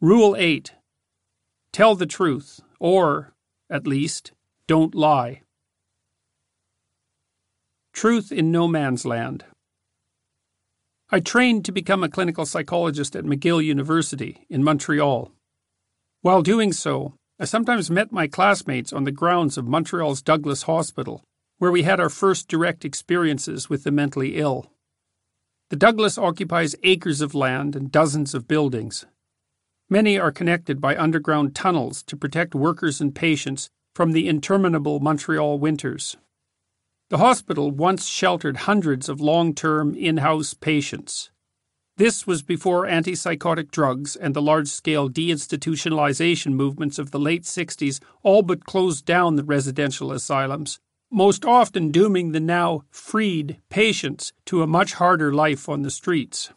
Rule 8 Tell the truth, or, at least, don't lie. Truth in No Man's Land. I trained to become a clinical psychologist at McGill University in Montreal. While doing so, I sometimes met my classmates on the grounds of Montreal's Douglas Hospital, where we had our first direct experiences with the mentally ill. The Douglas occupies acres of land and dozens of buildings. Many are connected by underground tunnels to protect workers and patients from the interminable Montreal winters. The hospital once sheltered hundreds of long term in house patients. This was before antipsychotic drugs and the large scale deinstitutionalization movements of the late 60s all but closed down the residential asylums, most often dooming the now freed patients to a much harder life on the streets.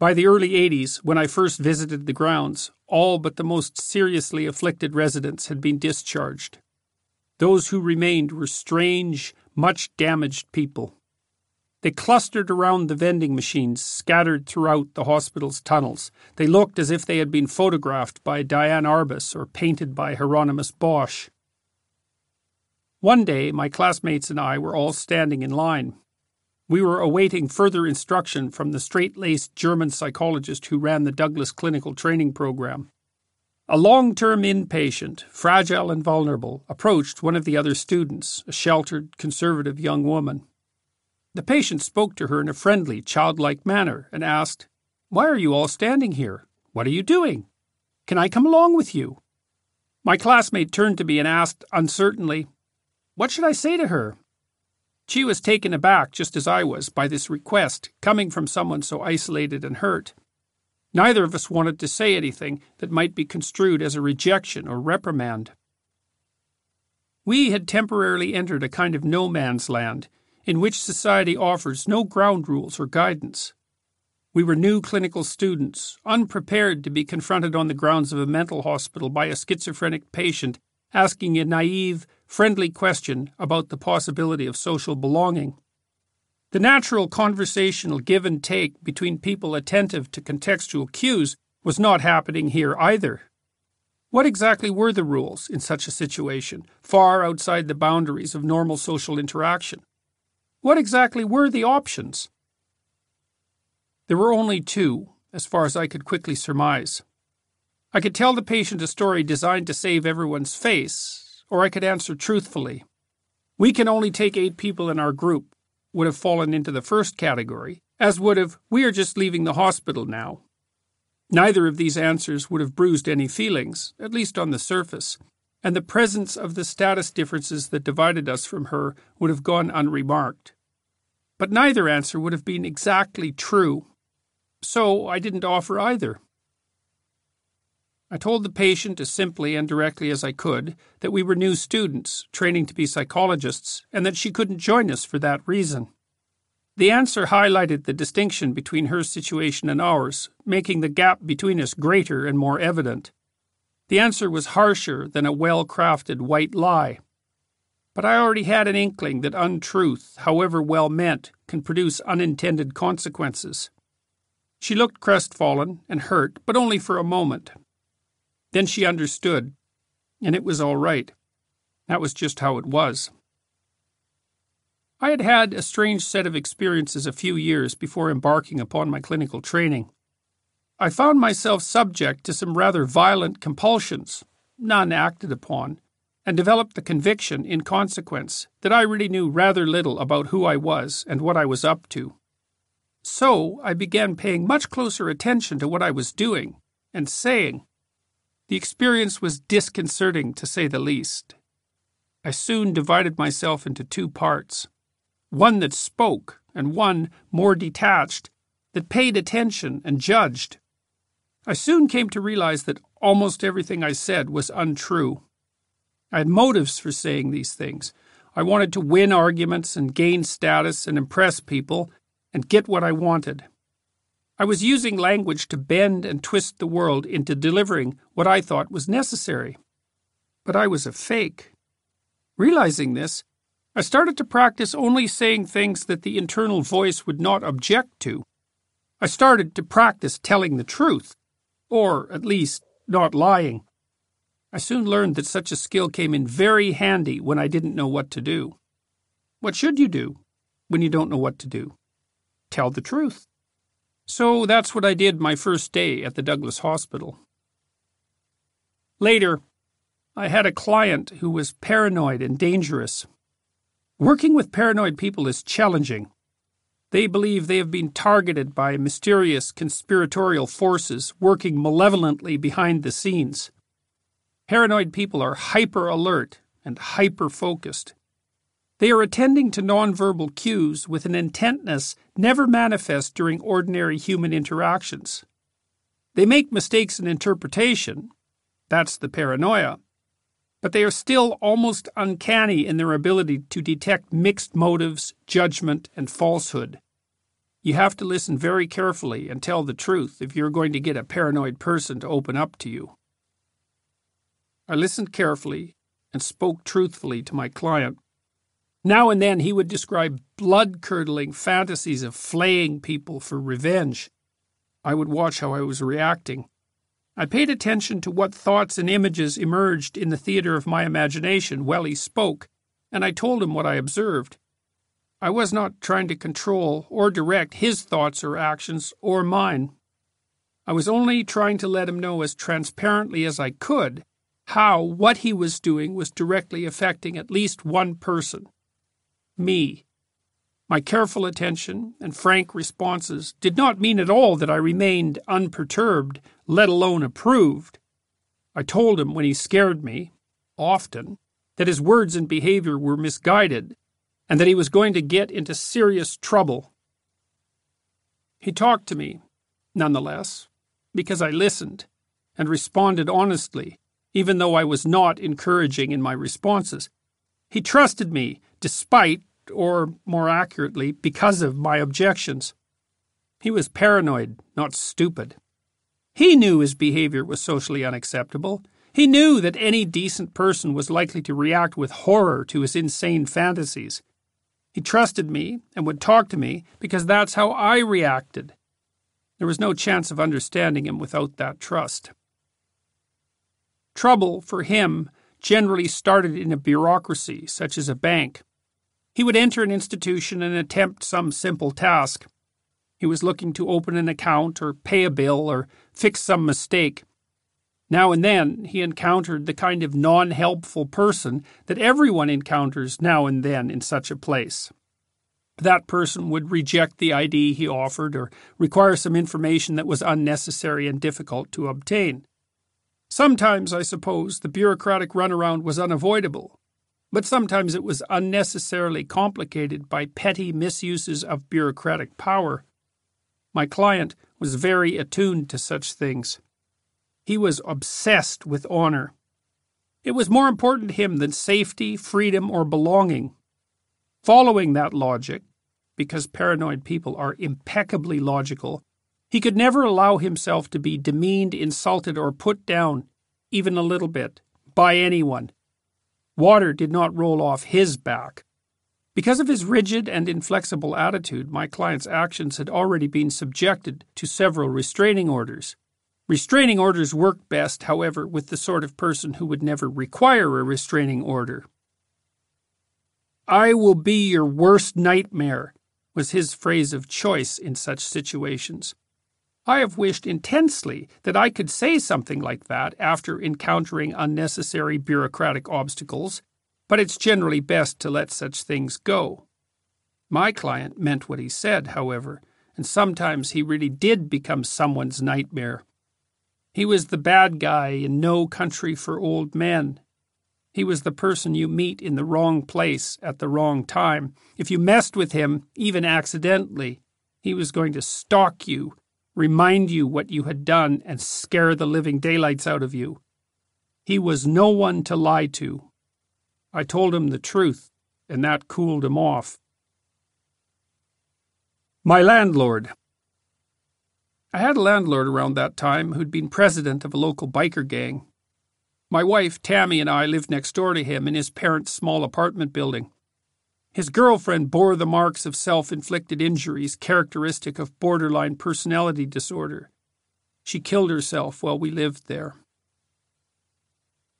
By the early 80s, when I first visited the grounds, all but the most seriously afflicted residents had been discharged. Those who remained were strange, much damaged people. They clustered around the vending machines scattered throughout the hospital's tunnels. They looked as if they had been photographed by Diane Arbus or painted by Hieronymus Bosch. One day, my classmates and I were all standing in line. We were awaiting further instruction from the straight laced German psychologist who ran the Douglas Clinical Training Program. A long term inpatient, fragile and vulnerable, approached one of the other students, a sheltered, conservative young woman. The patient spoke to her in a friendly, childlike manner and asked, Why are you all standing here? What are you doing? Can I come along with you? My classmate turned to me and asked uncertainly, What should I say to her? She was taken aback, just as I was, by this request coming from someone so isolated and hurt. Neither of us wanted to say anything that might be construed as a rejection or reprimand. We had temporarily entered a kind of no man's land in which society offers no ground rules or guidance. We were new clinical students, unprepared to be confronted on the grounds of a mental hospital by a schizophrenic patient asking a naive, friendly question about the possibility of social belonging. The natural conversational give and take between people attentive to contextual cues was not happening here either. What exactly were the rules in such a situation, far outside the boundaries of normal social interaction? What exactly were the options? There were only two, as far as I could quickly surmise. I could tell the patient a story designed to save everyone's face, or I could answer truthfully. We can only take eight people in our group would have fallen into the first category, as would have we are just leaving the hospital now. Neither of these answers would have bruised any feelings, at least on the surface, and the presence of the status differences that divided us from her would have gone unremarked. But neither answer would have been exactly true, so I didn't offer either. I told the patient as simply and directly as I could that we were new students, training to be psychologists, and that she couldn't join us for that reason. The answer highlighted the distinction between her situation and ours, making the gap between us greater and more evident. The answer was harsher than a well crafted white lie. But I already had an inkling that untruth, however well meant, can produce unintended consequences. She looked crestfallen and hurt, but only for a moment. Then she understood, and it was all right. That was just how it was. I had had a strange set of experiences a few years before embarking upon my clinical training. I found myself subject to some rather violent compulsions, none acted upon, and developed the conviction, in consequence, that I really knew rather little about who I was and what I was up to. So I began paying much closer attention to what I was doing and saying. The experience was disconcerting, to say the least. I soon divided myself into two parts one that spoke, and one, more detached, that paid attention and judged. I soon came to realize that almost everything I said was untrue. I had motives for saying these things. I wanted to win arguments and gain status and impress people and get what I wanted. I was using language to bend and twist the world into delivering what I thought was necessary. But I was a fake. Realizing this, I started to practice only saying things that the internal voice would not object to. I started to practice telling the truth. or, at least, not lying. I soon learned that such a skill came in very handy when I didn't know what to do. What should you do when you don't know what to do? Tell the truth. So that's what I did my first day at the Douglas Hospital. Later, I had a client who was paranoid and dangerous. Working with paranoid people is challenging. They believe they have been targeted by mysterious conspiratorial forces working malevolently behind the scenes. Paranoid people are hyper alert and hyper focused. They are attending to nonverbal cues with an intentness never manifest during ordinary human interactions. They make mistakes in interpretation. That's the paranoia. But they are still almost uncanny in their ability to detect mixed motives, judgment, and falsehood. You have to listen very carefully and tell the truth if you're going to get a paranoid person to open up to you. I listened carefully and spoke truthfully to my client. Now and then he would describe blood curdling fantasies of flaying people for revenge. I would watch how I was reacting. I paid attention to what thoughts and images emerged in the theater of my imagination while he spoke, and I told him what I observed. I was not trying to control or direct his thoughts or actions or mine. I was only trying to let him know as transparently as I could how what he was doing was directly affecting at least one person me. My careful attention and frank responses did not mean at all that I remained unperturbed, let alone approved. I told him when he scared me, often, that his words and behavior were misguided and that he was going to get into serious trouble. He talked to me, nonetheless, because I listened and responded honestly, even though I was not encouraging in my responses. He trusted me despite, or more accurately, because of my objections. He was paranoid, not stupid. He knew his behavior was socially unacceptable. He knew that any decent person was likely to react with horror to his insane fantasies. He trusted me and would talk to me because that's how I reacted. There was no chance of understanding him without that trust. Trouble, for him, generally started in a bureaucracy, such as a bank. He would enter an institution and attempt some simple task. He was looking to open an account or pay a bill or fix some mistake. Now and then he encountered the kind of non helpful person that everyone encounters now and then in such a place. That person would reject the ID he offered or require some information that was unnecessary and difficult to obtain. Sometimes, I suppose, the bureaucratic runaround was unavoidable, but sometimes it was unnecessarily complicated by petty misuses of bureaucratic power. My client was very attuned to such things. He was obsessed with honor. It was more important to him than safety, freedom, or belonging. Following that logic, because paranoid people are impeccably logical, he could never allow himself to be demeaned, insulted, or put down, even a little bit, by anyone. Water did not roll off his back. Because of his rigid and inflexible attitude, my client's actions had already been subjected to several restraining orders. Restraining orders work best, however, with the sort of person who would never require a restraining order. I will be your worst nightmare, was his phrase of choice in such situations. I have wished intensely that I could say something like that after encountering unnecessary bureaucratic obstacles, but it's generally best to let such things go. My client meant what he said, however, and sometimes he really did become someone's nightmare. He was the bad guy in No Country for Old Men. He was the person you meet in the wrong place at the wrong time. If you messed with him, even accidentally, he was going to stalk you, remind you what you had done, and scare the living daylights out of you. He was no one to lie to. I told him the truth, and that cooled him off. My landlord. I had a landlord around that time who'd been president of a local biker gang. My wife, Tammy, and I lived next door to him in his parents' small apartment building. His girlfriend bore the marks of self inflicted injuries characteristic of borderline personality disorder. She killed herself while we lived there.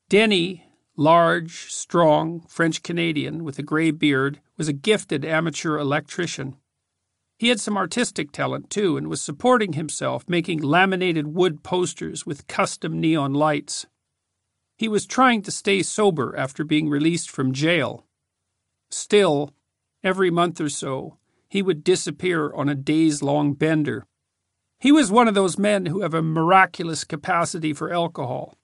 Denis, large, strong, French Canadian with a gray beard, was a gifted amateur electrician. He had some artistic talent too and was supporting himself making laminated wood posters with custom neon lights. He was trying to stay sober after being released from jail. Still, every month or so, he would disappear on a days long bender. He was one of those men who have a miraculous capacity for alcohol.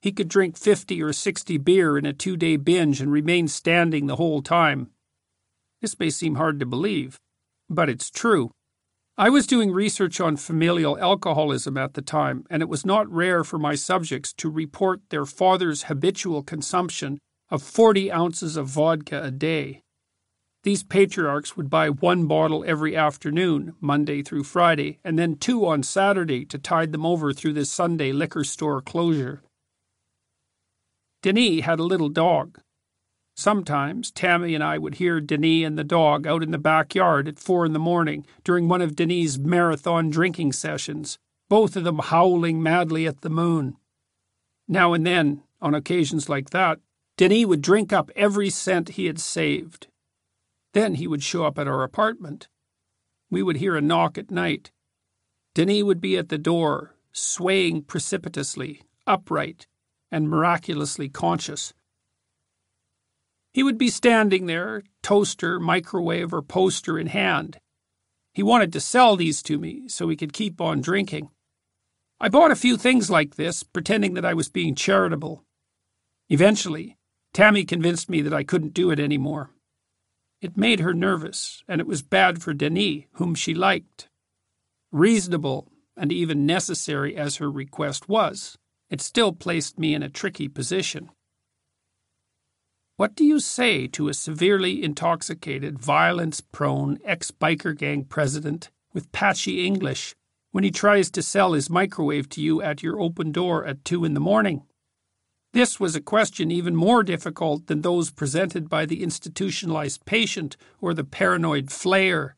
He could drink 50 or 60 beer in a two day binge and remain standing the whole time. This may seem hard to believe, but it's true. I was doing research on familial alcoholism at the time, and it was not rare for my subjects to report their father's habitual consumption of 40 ounces of vodka a day. These patriarchs would buy one bottle every afternoon, Monday through Friday, and then two on Saturday to tide them over through the Sunday liquor store closure. Denis had a little dog, Sometimes Tammy and I would hear Denis and the dog out in the backyard at four in the morning during one of Denis's marathon drinking sessions, both of them howling madly at the moon. Now and then, on occasions like that, Denis would drink up every cent he had saved. Then he would show up at our apartment. We would hear a knock at night. Denis would be at the door, swaying precipitously, upright, and miraculously conscious. He would be standing there, toaster, microwave, or poster in hand. He wanted to sell these to me so he could keep on drinking. I bought a few things like this, pretending that I was being charitable. Eventually, Tammy convinced me that I couldn't do it any more. It made her nervous, and it was bad for Denis, whom she liked. Reasonable and even necessary as her request was, it still placed me in a tricky position. What do you say to a severely intoxicated, violence prone ex biker gang president with patchy English when he tries to sell his microwave to you at your open door at two in the morning? This was a question even more difficult than those presented by the institutionalized patient or the paranoid flayer.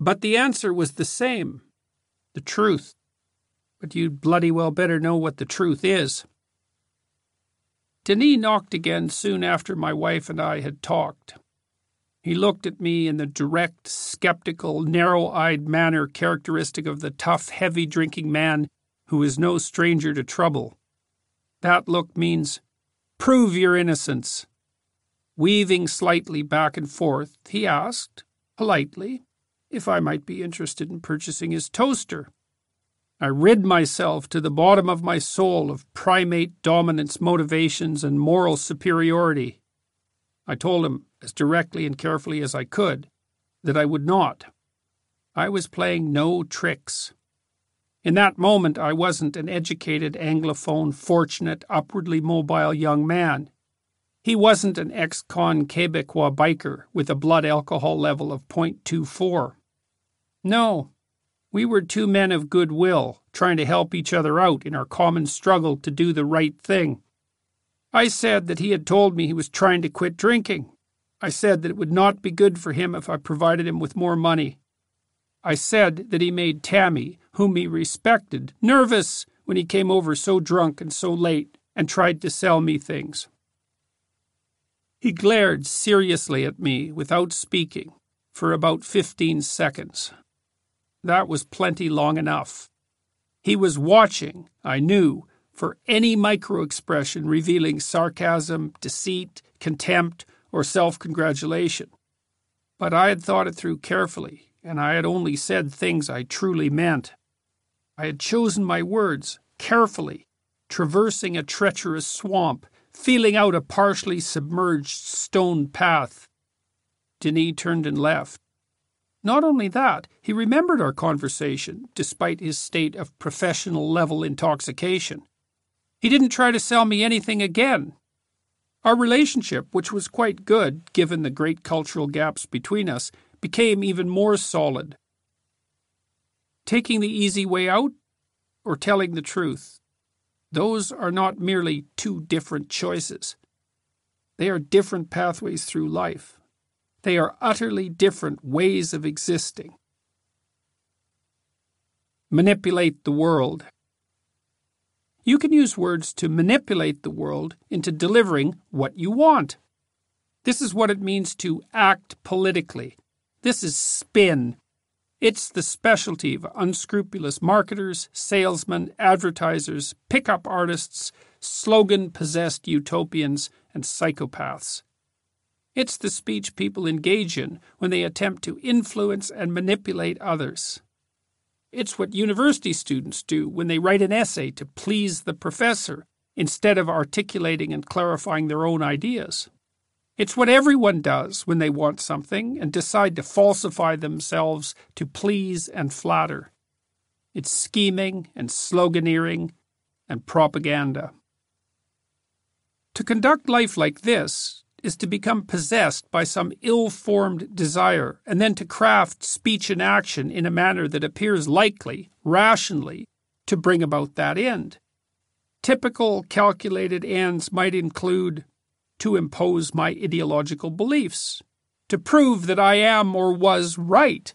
But the answer was the same the truth. But you'd bloody well better know what the truth is. Denis knocked again soon after my wife and I had talked. He looked at me in the direct, skeptical, narrow eyed manner characteristic of the tough, heavy drinking man who is no stranger to trouble. That look means, Prove your innocence. Weaving slightly back and forth, he asked, politely, if I might be interested in purchasing his toaster. I rid myself to the bottom of my soul of primate dominance motivations and moral superiority. I told him, as directly and carefully as I could, that I would not. I was playing no tricks. In that moment, I wasn't an educated, Anglophone, fortunate, upwardly mobile young man. He wasn't an ex con Quebecois biker with a blood alcohol level of 0.24. No, we were two men of goodwill, trying to help each other out in our common struggle to do the right thing. I said that he had told me he was trying to quit drinking. I said that it would not be good for him if I provided him with more money. I said that he made Tammy, whom he respected, nervous when he came over so drunk and so late and tried to sell me things. He glared seriously at me without speaking for about fifteen seconds. That was plenty long enough. He was watching, I knew, for any micro-expression revealing sarcasm, deceit, contempt, or self congratulation. But I had thought it through carefully, and I had only said things I truly meant. I had chosen my words carefully, traversing a treacherous swamp, feeling out a partially submerged stone path. Denis turned and left. Not only that, he remembered our conversation, despite his state of professional level intoxication. He didn't try to sell me anything again. Our relationship, which was quite good given the great cultural gaps between us, became even more solid. Taking the easy way out or telling the truth? Those are not merely two different choices. They are different pathways through life. They are utterly different ways of existing. manipulate the world. You can use words to manipulate the world into delivering what you want. This is what it means to act politically. This is spin. It's the specialty of unscrupulous marketers, salesmen, advertisers, pickup artists, slogan possessed utopians, and psychopaths. It's the speech people engage in when they attempt to influence and manipulate others. It's what university students do when they write an essay to please the professor instead of articulating and clarifying their own ideas. It's what everyone does when they want something and decide to falsify themselves to please and flatter. It's scheming and sloganeering and propaganda. To conduct life like this, is to become possessed by some ill formed desire, and then to craft speech and action in a manner that appears likely, rationally, to bring about that end. Typical calculated ends might include to impose my ideological beliefs, to prove that I am or was right,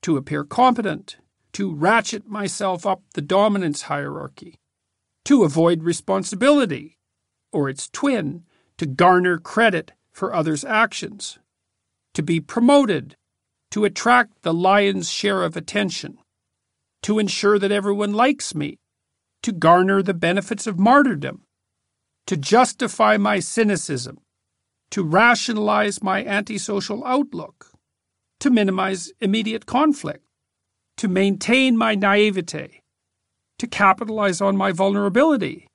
to appear competent, to ratchet myself up the dominance hierarchy, to avoid responsibility, or its twin, to garner credit for others' actions, to be promoted, to attract the lion's share of attention, to ensure that everyone likes me, to garner the benefits of martyrdom, to justify my cynicism, to rationalize my antisocial outlook, to minimize immediate conflict, to maintain my naivete, to capitalize on my vulnerability,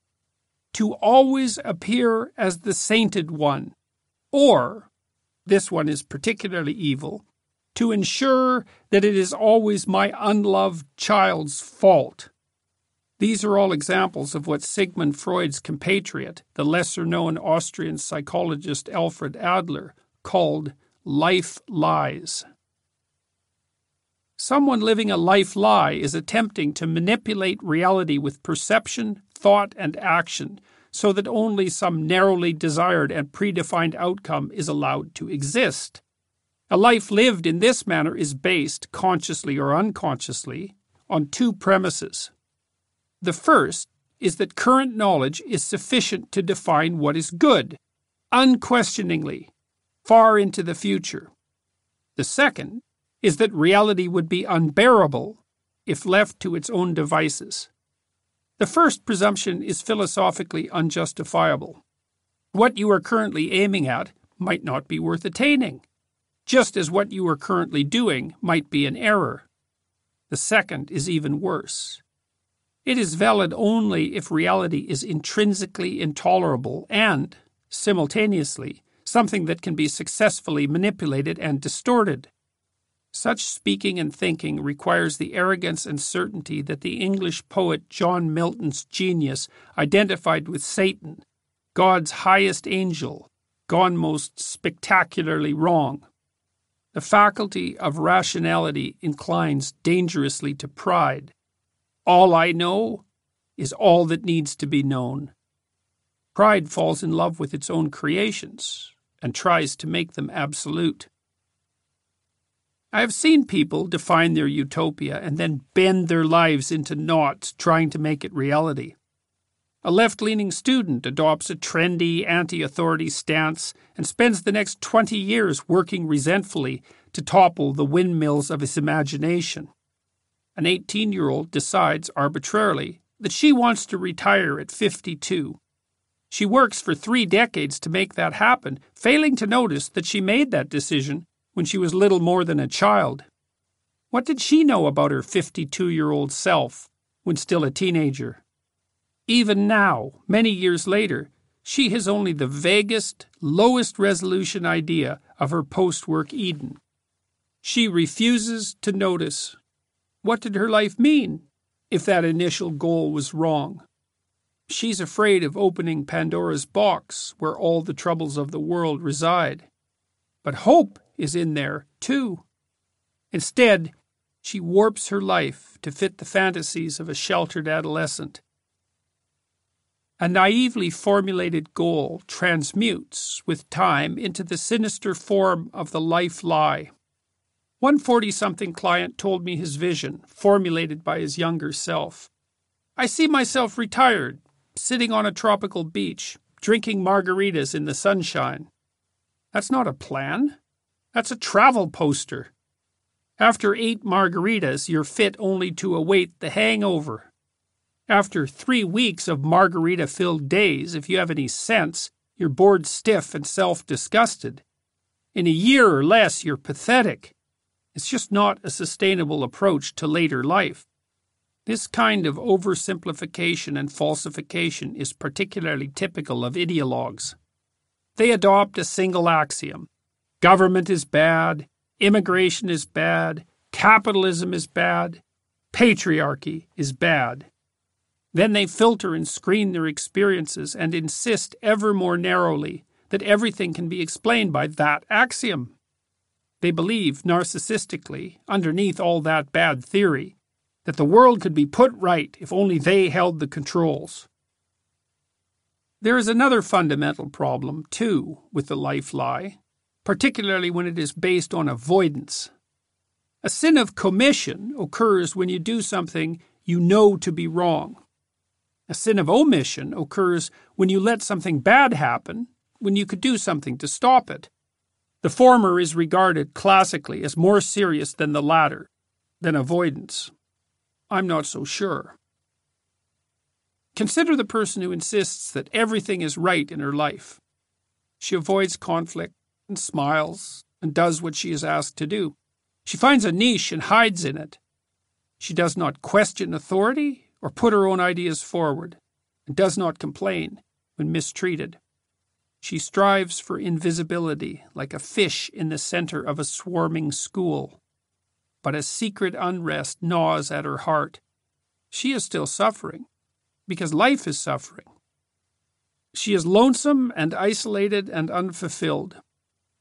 to always appear as the sainted one, or, this one is particularly evil, to ensure that it is always my unloved child's fault. These are all examples of what Sigmund Freud's compatriot, the lesser known Austrian psychologist Alfred Adler, called life lies. Someone living a life lie is attempting to manipulate reality with perception, thought, and action so that only some narrowly desired and predefined outcome is allowed to exist. A life lived in this manner is based, consciously or unconsciously, on two premises. The first is that current knowledge is sufficient to define what is good, unquestioningly, far into the future. The second is that reality would be unbearable if left to its own devices. The first presumption is philosophically unjustifiable. What you are currently aiming at might not be worth attaining, just as what you are currently doing might be an error. The second is even worse. It is valid only if reality is intrinsically intolerable and, simultaneously, something that can be successfully manipulated and distorted. Such speaking and thinking requires the arrogance and certainty that the English poet John Milton's genius identified with Satan, God's highest angel, gone most spectacularly wrong. The faculty of rationality inclines dangerously to pride. All I know is all that needs to be known. Pride falls in love with its own creations and tries to make them absolute. I have seen people define their utopia and then bend their lives into knots trying to make it reality. A left leaning student adopts a trendy, anti authority stance and spends the next 20 years working resentfully to topple the windmills of his imagination. An 18 year old decides arbitrarily that she wants to retire at 52. She works for three decades to make that happen, failing to notice that she made that decision when she was little more than a child. What did she know about her 52 year old self when still a teenager? Even now, many years later, she has only the vaguest, lowest resolution idea of her post work Eden. She refuses to notice. What did her life mean if that initial goal was wrong? She's afraid of opening Pandora's box where all the troubles of the world reside. But hope is in there, too. Instead, she warps her life to fit the fantasies of a sheltered adolescent. A naively formulated goal transmutes, with time, into the sinister form of the life lie. One 40 something client told me his vision, formulated by his younger self. I see myself retired, sitting on a tropical beach, drinking margaritas in the sunshine. That's not a plan. That's a travel poster. After eight margaritas, you're fit only to await the hangover. After three weeks of margarita filled days, if you have any sense, you're bored stiff and self disgusted. In a year or less, you're pathetic. It's just not a sustainable approach to later life. This kind of oversimplification and falsification is particularly typical of ideologues. They adopt a single axiom government is bad, immigration is bad, capitalism is bad, patriarchy is bad. Then they filter and screen their experiences and insist ever more narrowly that everything can be explained by that axiom. They believe, narcissistically, underneath all that bad theory, that the world could be put right if only they held the controls. There is another fundamental problem, too, with the life lie, particularly when it is based on avoidance. A sin of commission occurs when you do something you know to be wrong. A sin of omission occurs when you let something bad happen when you could do something to stop it. The former is regarded classically as more serious than the latter, than avoidance. I'm not so sure. Consider the person who insists that everything is right in her life. She avoids conflict and smiles and does what she is asked to do. She finds a niche and hides in it. She does not question authority or put her own ideas forward, and does not complain when mistreated. She strives for invisibility like a fish in the center of a swarming school. But a secret unrest gnaws at her heart. She is still suffering, because life is suffering. She is lonesome and isolated and unfulfilled.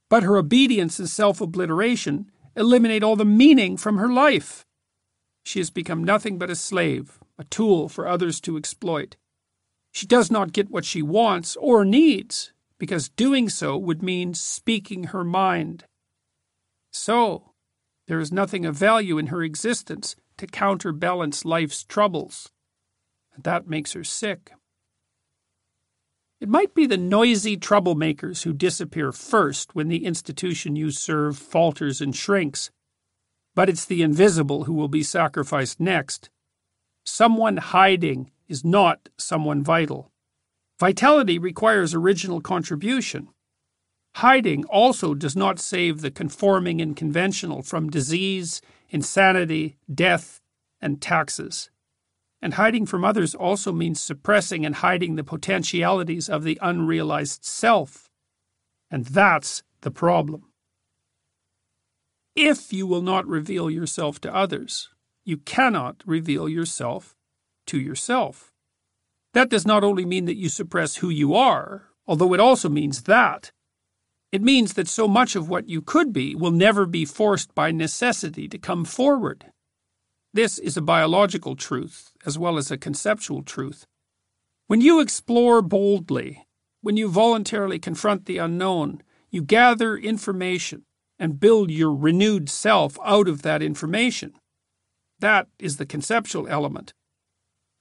But her obedience and self obliteration eliminate all the meaning from her life. She has become nothing but a slave, a tool for others to exploit. She does not get what she wants or needs because doing so would mean speaking her mind. So, there is nothing of value in her existence to counterbalance life's troubles, and that makes her sick. It might be the noisy troublemakers who disappear first when the institution you serve falters and shrinks, but it's the invisible who will be sacrificed next. Someone hiding is not someone vital. Vitality requires original contribution. Hiding also does not save the conforming and conventional from disease, insanity, death, and taxes. And hiding from others also means suppressing and hiding the potentialities of the unrealized self. And that's the problem. If you will not reveal yourself to others, you cannot reveal yourself to yourself. That does not only mean that you suppress who you are, although it also means that. It means that so much of what you could be will never be forced by necessity to come forward. This is a biological truth as well as a conceptual truth. When you explore boldly, when you voluntarily confront the unknown, you gather information and build your renewed self out of that information. That is the conceptual element.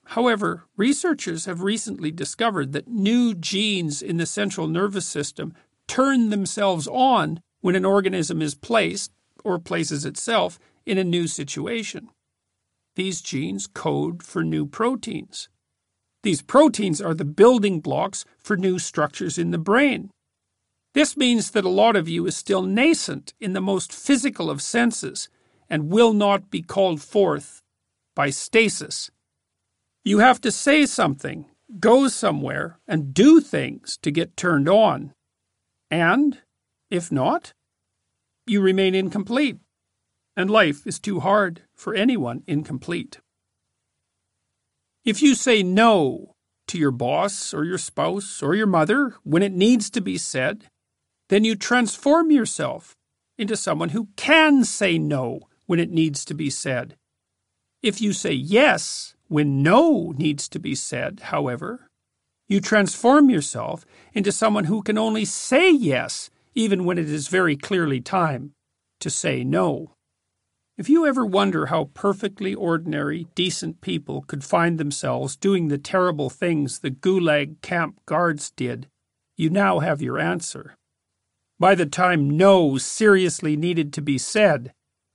However, researchers have recently discovered that new genes in the central nervous system turn themselves on when an organism is placed, or places itself, in a new situation. These genes code for new proteins. These proteins are the building blocks for new structures in the brain. This means that a lot of you is still nascent in the most physical of senses and will not be called forth by stasis you have to say something, go somewhere, and do things to get turned on. And, if not, you remain incomplete, and life is too hard for anyone incomplete. If you say no to your boss or your spouse or your mother when it needs to be said, then you transform yourself into someone who can say no when it needs to be said. If you say yes when no needs to be said, however, you transform yourself into someone who can only say yes, even when it is very clearly time to say no. If you ever wonder how perfectly ordinary, decent people could find themselves doing the terrible things the Gulag camp guards did, you now have your answer. By the time no seriously needed to be said,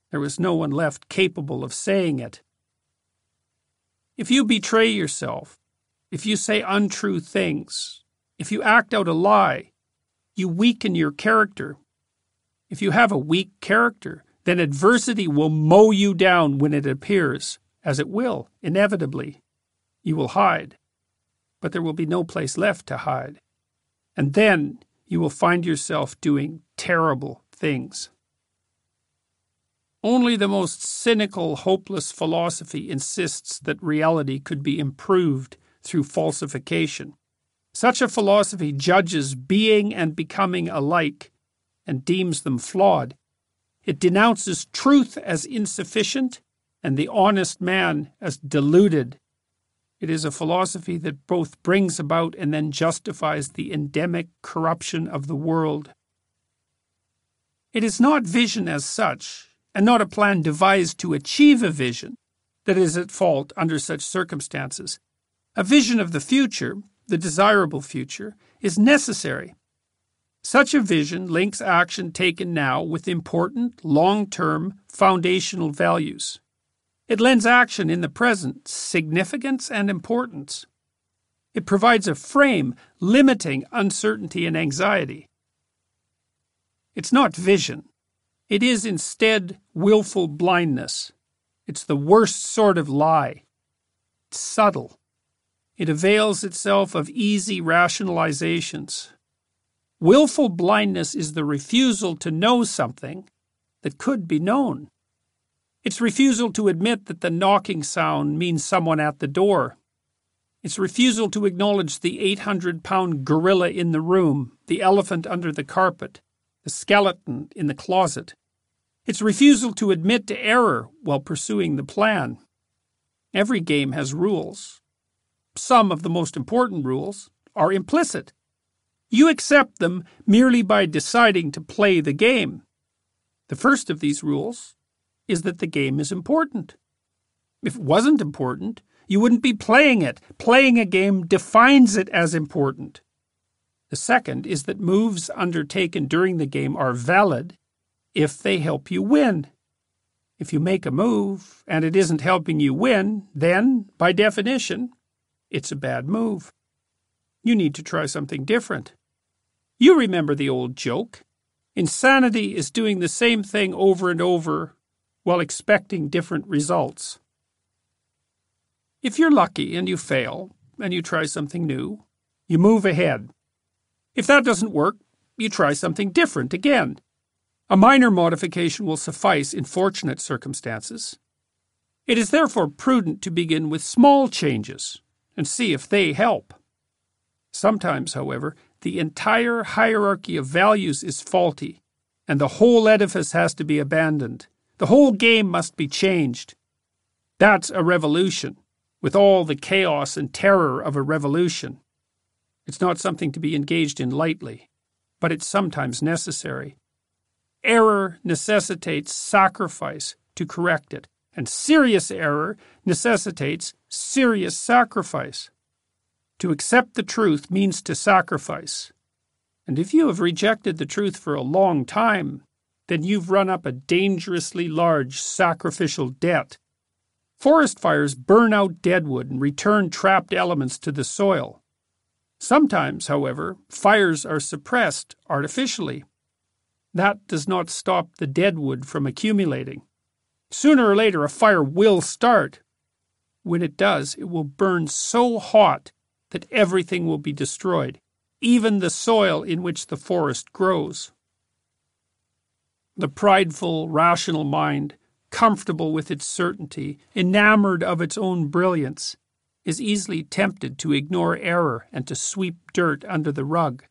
there was no one left capable of saying it. If you betray yourself, if you say untrue things, if you act out a lie, you weaken your character. If you have a weak character, then adversity will mow you down when it appears, as it will, inevitably. You will hide, but there will be no place left to hide. And then you will find yourself doing terrible things. Only the most cynical, hopeless philosophy insists that reality could be improved through falsification. Such a philosophy judges being and becoming alike and deems them flawed. It denounces truth as insufficient and the honest man as deluded. It is a philosophy that both brings about and then justifies the endemic corruption of the world. It is not vision as such, and not a plan devised to achieve a vision, that is at fault under such circumstances. A vision of the future, the desirable future, is necessary such a vision links action taken now with important, long term, foundational values. It lends action in the present significance and importance. It provides a frame limiting uncertainty and anxiety. It's not vision. It is instead willful blindness. It's the worst sort of lie. It's subtle. It avails itself of easy rationalizations, Willful blindness is the refusal to know something that could be known. It's refusal to admit that the knocking sound means someone at the door. It's refusal to acknowledge the 800 pound gorilla in the room, the elephant under the carpet, the skeleton in the closet. It's refusal to admit to error while pursuing the plan. Every game has rules. Some of the most important rules are implicit. You accept them merely by deciding to play the game. The first of these rules is that the game is important. If it wasn't important, you wouldn't be playing it. Playing a game defines it as important. The second is that moves undertaken during the game are valid if they help you win. If you make a move and it isn't helping you win, then, by definition, it's a bad move. You need to try something different. You remember the old joke. Insanity is doing the same thing over and over while expecting different results. If you're lucky and you fail, and you try something new, you move ahead. If that doesn't work, you try something different again. A minor modification will suffice in fortunate circumstances. It is therefore prudent to begin with small changes and see if they help. Sometimes, however, the entire hierarchy of values is faulty, and the whole edifice has to be abandoned. The whole game must be changed. That's a revolution, with all the chaos and terror of a revolution. It's not something to be engaged in lightly, but it's sometimes necessary. Error necessitates sacrifice to correct it, and serious error necessitates serious sacrifice. To accept the truth means to sacrifice. And if you have rejected the truth for a long time, then you've run up a dangerously large sacrificial debt. Forest fires burn out deadwood and return trapped elements to the soil. Sometimes, however, fires are suppressed artificially. That does not stop the deadwood from accumulating. Sooner or later, a fire will start. When it does, it will burn so hot that everything will be destroyed, even the soil in which the forest grows. The prideful, rational mind, comfortable with its certainty, enamored of its own brilliance, is easily tempted to ignore error and to sweep dirt under the rug.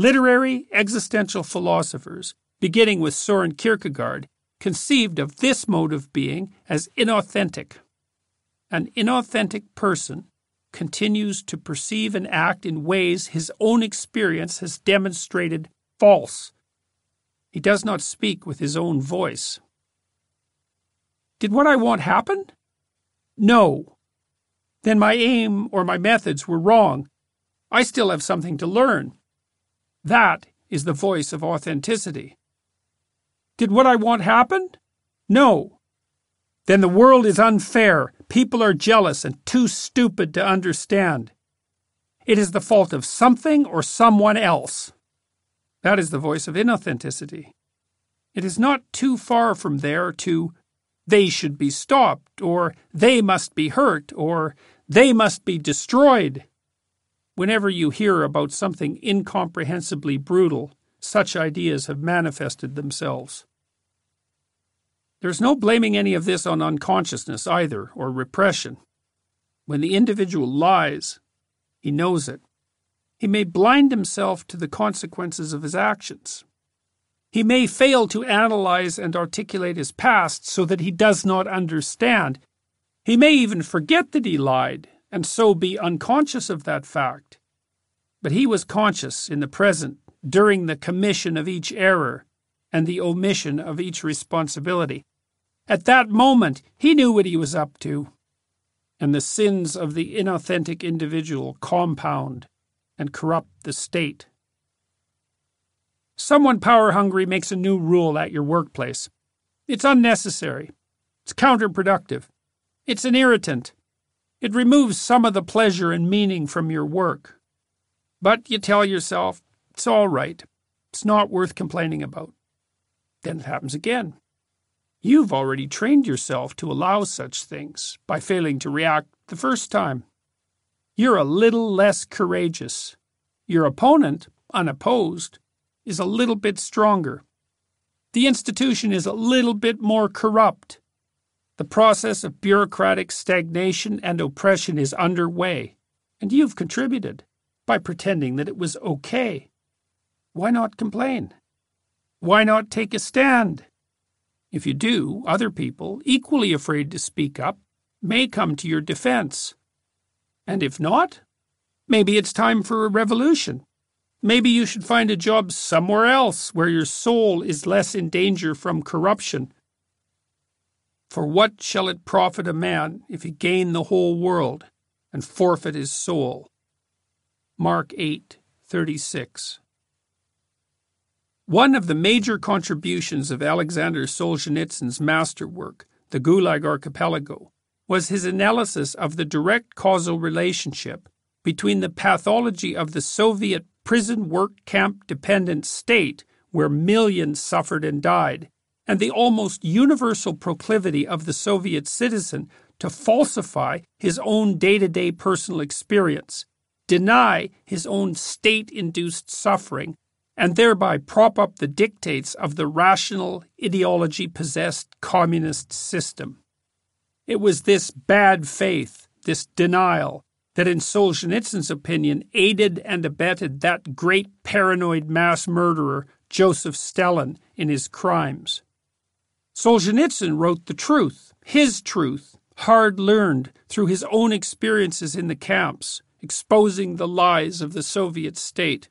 Literary existential philosophers, beginning with Soren Kierkegaard, conceived of this mode of being as inauthentic. An inauthentic person continues to perceive and act in ways his own experience has demonstrated false. He does not speak with his own voice. Did what I want happen? No. Then my aim or my methods were wrong. I still have something to learn. That is the voice of authenticity. Did what I want happen? No. Then the world is unfair. People are jealous and too stupid to understand. It is the fault of something or someone else. That is the voice of inauthenticity. It is not too far from there to they should be stopped, or they must be hurt, or they must be destroyed. Whenever you hear about something incomprehensibly brutal, such ideas have manifested themselves. There's no blaming any of this on unconsciousness either, or repression. When the individual lies, he knows it. He may blind himself to the consequences of his actions. He may fail to analyze and articulate his past so that he does not understand. He may even forget that he lied and so be unconscious of that fact. But he was conscious in the present during the commission of each error and the omission of each responsibility. At that moment, he knew what he was up to. And the sins of the inauthentic individual compound and corrupt the state. Someone power hungry makes a new rule at your workplace. It's unnecessary. It's counterproductive. It's an irritant. It removes some of the pleasure and meaning from your work. But you tell yourself, it's all right. It's not worth complaining about. Then it happens again. You've already trained yourself to allow such things by failing to react the first time. You're a little less courageous. Your opponent, unopposed, is a little bit stronger. The institution is a little bit more corrupt. The process of bureaucratic stagnation and oppression is underway, and you've contributed by pretending that it was okay. Why not complain? Why not take a stand? If you do, other people, equally afraid to speak up, may come to your defense. And if not, maybe it's time for a revolution. Maybe you should find a job somewhere else where your soul is less in danger from corruption. For what shall it profit a man if he gain the whole world and forfeit his soul? Mark 8:36. One of the major contributions of Alexander Solzhenitsyn's masterwork, The Gulag Archipelago, was his analysis of the direct causal relationship between the pathology of the Soviet prison work camp dependent state where millions suffered and died, and the almost universal proclivity of the Soviet citizen to falsify his own day to day personal experience, deny his own state induced suffering, and thereby prop up the dictates of the rational, ideology possessed communist system. It was this bad faith, this denial, that, in Solzhenitsyn's opinion, aided and abetted that great paranoid mass murderer, Joseph Stalin, in his crimes. Solzhenitsyn wrote the truth, his truth, hard learned through his own experiences in the camps, exposing the lies of the Soviet state.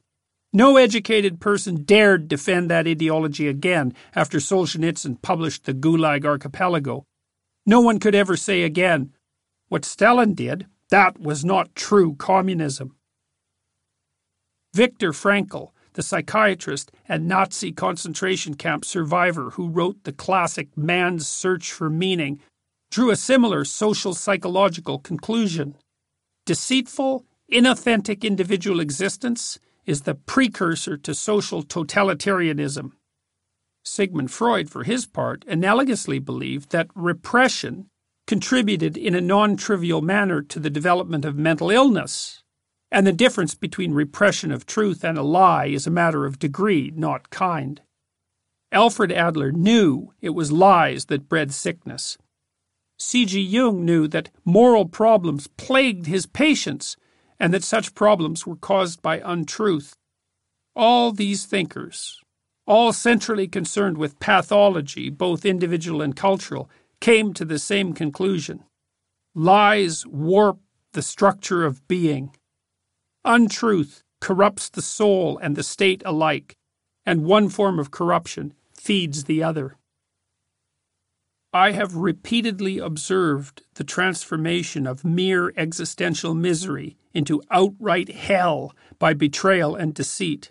No educated person dared defend that ideology again after Solzhenitsyn published the Gulag Archipelago. No one could ever say again, what Stalin did that was not true communism. Viktor Frankl, the psychiatrist and Nazi concentration camp survivor who wrote the classic Man's Search for Meaning, drew a similar social psychological conclusion. Deceitful, inauthentic individual existence is the precursor to social totalitarianism. Sigmund Freud, for his part, analogously believed that repression contributed in a non trivial manner to the development of mental illness. And the difference between repression of truth and a lie is a matter of degree, not kind. Alfred Adler knew it was lies that bred sickness. C.G. Jung knew that moral problems plagued his patients and that such problems were caused by untruth. All these thinkers, all centrally concerned with pathology, both individual and cultural, came to the same conclusion. Lies warp the structure of being. Untruth corrupts the soul and the state alike, and one form of corruption feeds the other. I have repeatedly observed the transformation of mere existential misery into outright hell by betrayal and deceit.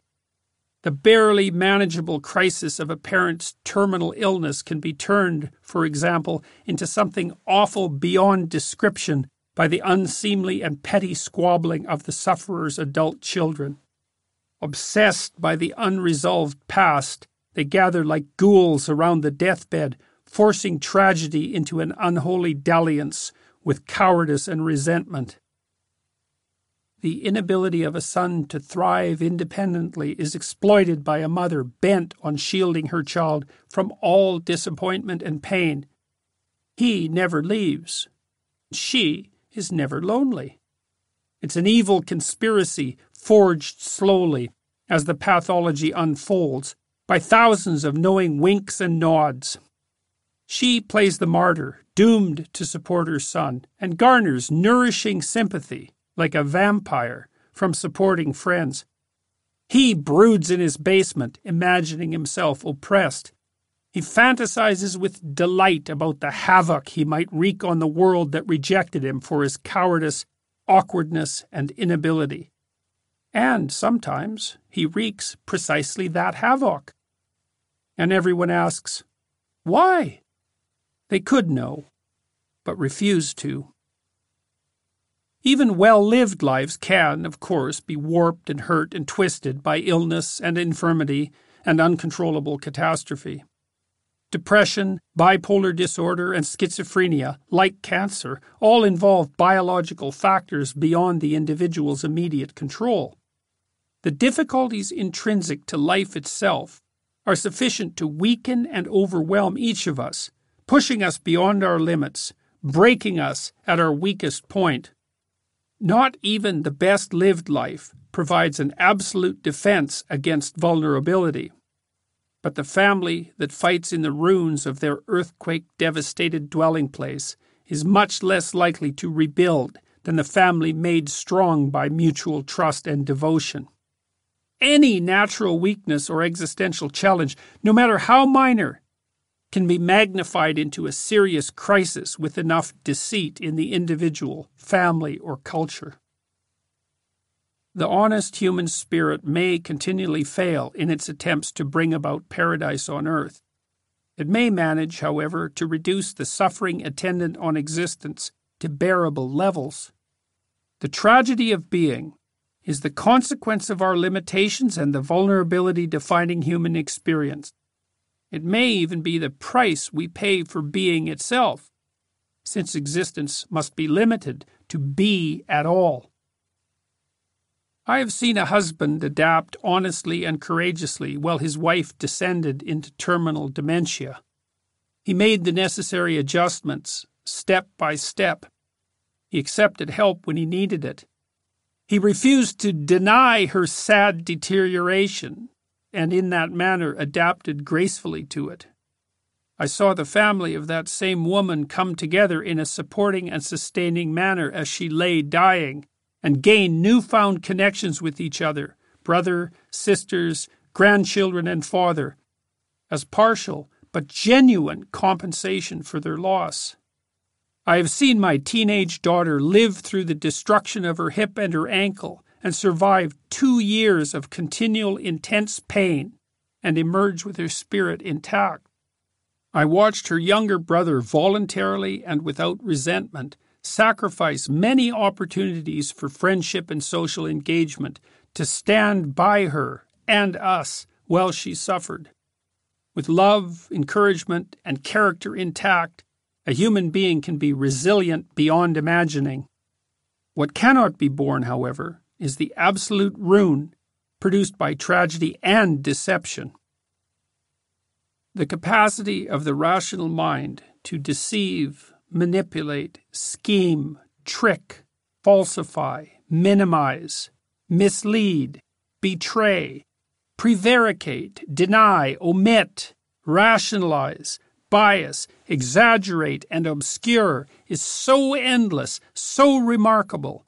The barely manageable crisis of a parent's terminal illness can be turned, for example, into something awful beyond description by the unseemly and petty squabbling of the sufferer's adult children. Obsessed by the unresolved past, they gather like ghouls around the deathbed forcing tragedy into an unholy dalliance with cowardice and resentment. The inability of a son to thrive independently is exploited by a mother bent on shielding her child from all disappointment and pain. He never leaves. She is never lonely. It's an evil conspiracy forged slowly as the pathology unfolds by thousands of knowing winks and nods. She plays the martyr, doomed to support her son, and garners nourishing sympathy, like a vampire, from supporting friends. He broods in his basement, imagining himself oppressed. He fantasizes with delight about the havoc he might wreak on the world that rejected him for his cowardice, awkwardness, and inability. And sometimes he wreaks precisely that havoc. And everyone asks, Why? They could know, but refuse to. Even well lived lives can, of course, be warped and hurt and twisted by illness and infirmity and uncontrollable catastrophe. Depression, bipolar disorder, and schizophrenia, like cancer, all involve biological factors beyond the individual's immediate control. The difficulties intrinsic to life itself are sufficient to weaken and overwhelm each of us, pushing us beyond our limits, breaking us at our weakest point. Not even the best lived life provides an absolute defense against vulnerability. But the family that fights in the ruins of their earthquake devastated dwelling place is much less likely to rebuild than the family made strong by mutual trust and devotion. Any natural weakness or existential challenge, no matter how minor, can be magnified into a serious crisis with enough deceit in the individual, family, or culture. The honest human spirit may continually fail in its attempts to bring about paradise on earth. It may manage, however, to reduce the suffering attendant on existence to bearable levels. The tragedy of being is the consequence of our limitations and the vulnerability defining human experience. It may even be the price we pay for being itself, since existence must be limited to be at all. I have seen a husband adapt honestly and courageously while his wife descended into terminal dementia. He made the necessary adjustments, step by step. He accepted help when he needed it. He refused to deny her sad deterioration, and in that manner adapted gracefully to it. I saw the family of that same woman come together in a supporting and sustaining manner as she lay dying, and gain newfound connections with each other, brother, sisters, grandchildren, and father, as partial but genuine compensation for their loss. I have seen my teenage daughter live through the destruction of her hip and her ankle and survive two years of continual intense pain and emerge with her spirit intact. I watched her younger brother voluntarily and without resentment sacrifice many opportunities for friendship and social engagement to stand by her and us while she suffered. With love, encouragement, and character intact, a human being can be resilient beyond imagining. What cannot be borne, however, is the absolute ruin produced by tragedy and deception. The capacity of the rational mind to deceive, manipulate, scheme, trick, falsify, minimize, mislead, betray, prevaricate, deny, omit, rationalize, bias, exaggerate, and obscure is so endless, so remarkable,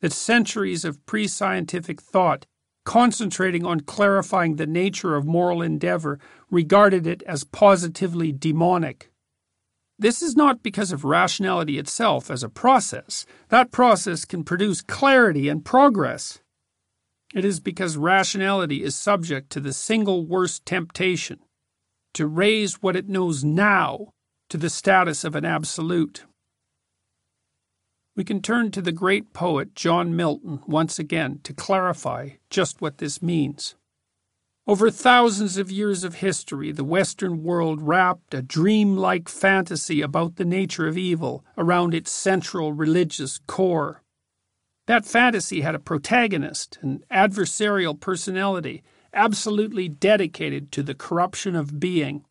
that centuries of pre scientific thought, concentrating on clarifying the nature of moral endeavor, regarded it as positively demonic. This is not because of rationality itself as a process. That process can produce clarity and progress. It is because rationality is subject to the single worst temptation to raise what it knows now to the status of an absolute. We can turn to the great poet John Milton once again to clarify just what this means. Over thousands of years of history, the Western world wrapped a dreamlike fantasy about the nature of evil around its central religious core. That fantasy had a protagonist, an adversarial personality, absolutely dedicated to the corruption of being.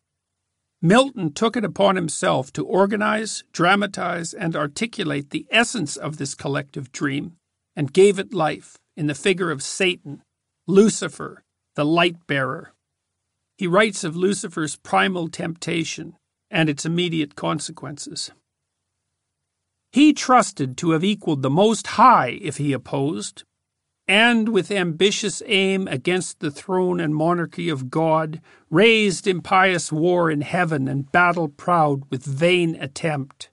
Milton took it upon himself to organize, dramatize, and articulate the essence of this collective dream, and gave it life in the figure of Satan, Lucifer, the light bearer. He writes of Lucifer's primal temptation and its immediate consequences. He trusted to have equaled the Most High if he opposed, and with ambitious aim against the throne and monarchy of God, raised impious war in heaven and battle proud with vain attempt.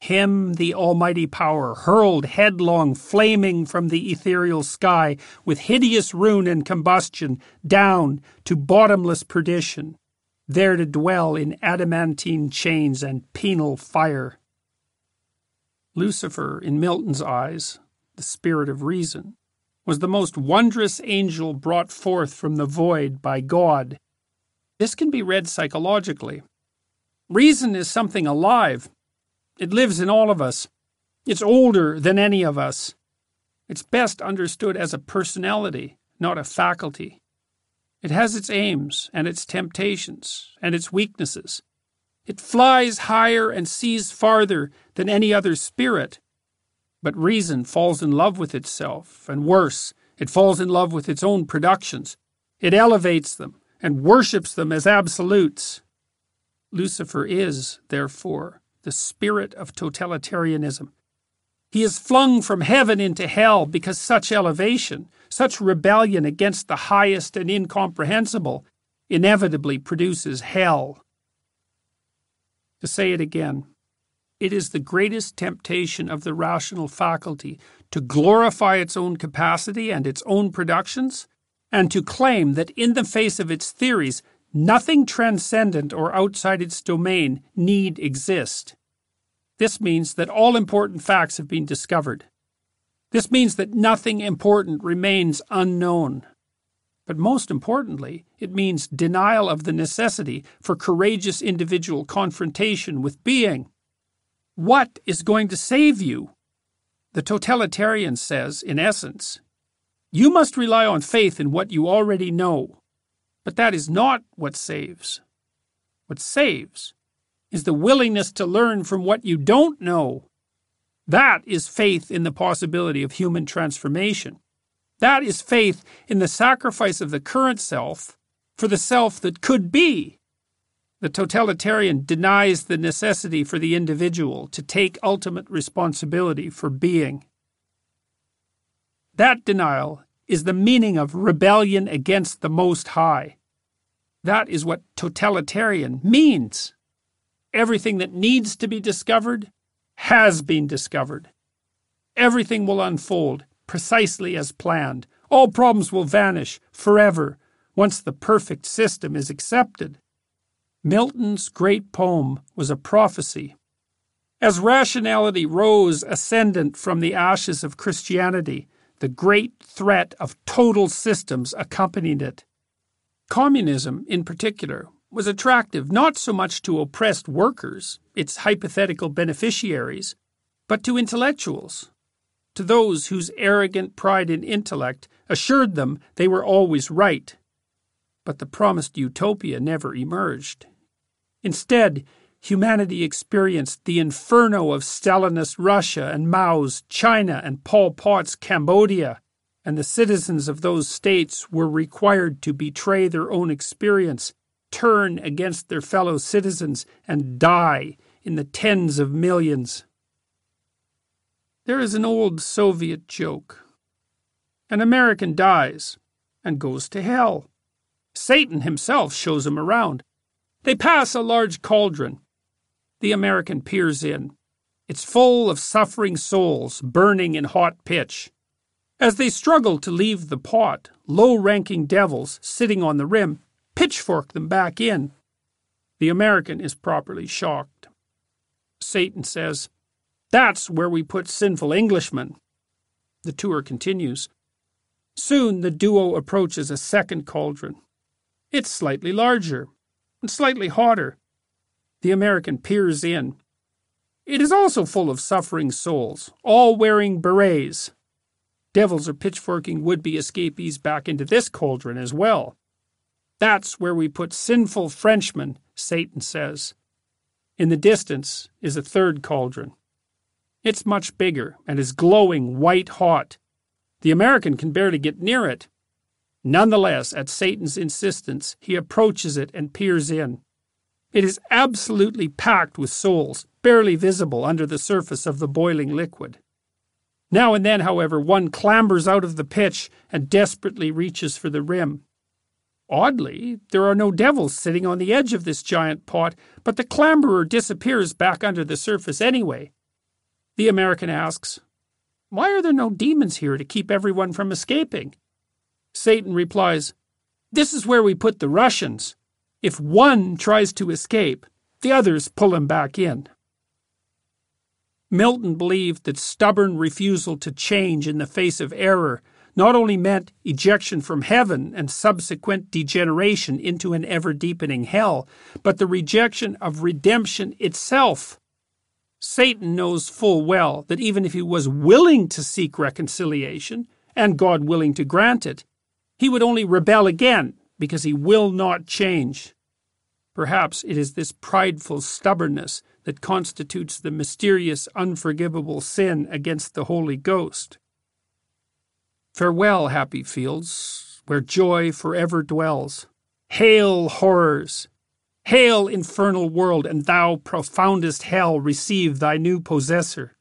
Him the almighty power hurled headlong, flaming from the ethereal sky, with hideous ruin and combustion, down to bottomless perdition, there to dwell in adamantine chains and penal fire. Lucifer, in Milton's eyes, the spirit of reason, was the most wondrous angel brought forth from the void by God. This can be read psychologically. Reason is something alive, it lives in all of us. It's older than any of us. It's best understood as a personality, not a faculty. It has its aims and its temptations and its weaknesses. It flies higher and sees farther than any other spirit. But reason falls in love with itself, and worse, it falls in love with its own productions. It elevates them and worships them as absolutes. Lucifer is, therefore, the spirit of totalitarianism. He is flung from heaven into hell because such elevation, such rebellion against the highest and incomprehensible, inevitably produces hell. To say it again, it is the greatest temptation of the rational faculty to glorify its own capacity and its own productions, and to claim that in the face of its theories Nothing transcendent or outside its domain need exist. This means that all important facts have been discovered. This means that nothing important remains unknown. But most importantly, it means denial of the necessity for courageous individual confrontation with being. What is going to save you? The totalitarian says, in essence, you must rely on faith in what you already know. But that is not what saves. What saves is the willingness to learn from what you don't know. That is faith in the possibility of human transformation. That is faith in the sacrifice of the current self for the self that could be. The totalitarian denies the necessity for the individual to take ultimate responsibility for being. That denial is the meaning of rebellion against the Most High. That is what totalitarian means. Everything that needs to be discovered has been discovered. Everything will unfold precisely as planned. All problems will vanish forever once the perfect system is accepted. Milton's great poem was a prophecy. As rationality rose ascendant from the ashes of Christianity, the great threat of total systems accompanied it. Communism, in particular, was attractive not so much to oppressed workers, its hypothetical beneficiaries, but to intellectuals, to those whose arrogant pride in intellect assured them they were always right. But the promised utopia never emerged. Instead, humanity experienced the inferno of Stalinist Russia and Mao's China and Pol Pot's Cambodia and the citizens of those states were required to betray their own experience, turn against their fellow citizens, and die in the tens of millions. There is an old Soviet joke. An American dies and goes to hell. Satan himself shows him around. They pass a large cauldron. The American peers in. It's full of suffering souls burning in hot pitch. As they struggle to leave the pot, low ranking devils sitting on the rim pitchfork them back in. The American is properly shocked. Satan says, That's where we put sinful Englishmen. The tour continues. Soon the duo approaches a second cauldron. It's slightly larger and slightly hotter. The American peers in. It is also full of suffering souls, all wearing berets. Devils are pitchforking would be escapees back into this cauldron as well. That's where we put sinful Frenchmen, Satan says. In the distance is a third cauldron. It's much bigger and is glowing white hot. The American can barely get near it. Nonetheless, at Satan's insistence, he approaches it and peers in. It is absolutely packed with souls, barely visible under the surface of the boiling liquid. Now and then, however, one clambers out of the pitch and desperately reaches for the rim. Oddly, there are no devils sitting on the edge of this giant pot, but the clamberer disappears back under the surface anyway. The American asks, Why are there no demons here to keep everyone from escaping? Satan replies, This is where we put the Russians. If one tries to escape, the others pull him back in. Milton believed that stubborn refusal to change in the face of error not only meant ejection from heaven and subsequent degeneration into an ever deepening hell, but the rejection of redemption itself. Satan knows full well that even if he was willing to seek reconciliation, and God willing to grant it, he would only rebel again because he will not change. Perhaps it is this prideful stubbornness that constitutes the mysterious, unforgivable sin against the Holy Ghost. Farewell, happy fields, where joy forever dwells. Hail, horrors! Hail, infernal world, and thou, profoundest hell, receive thy new possessor,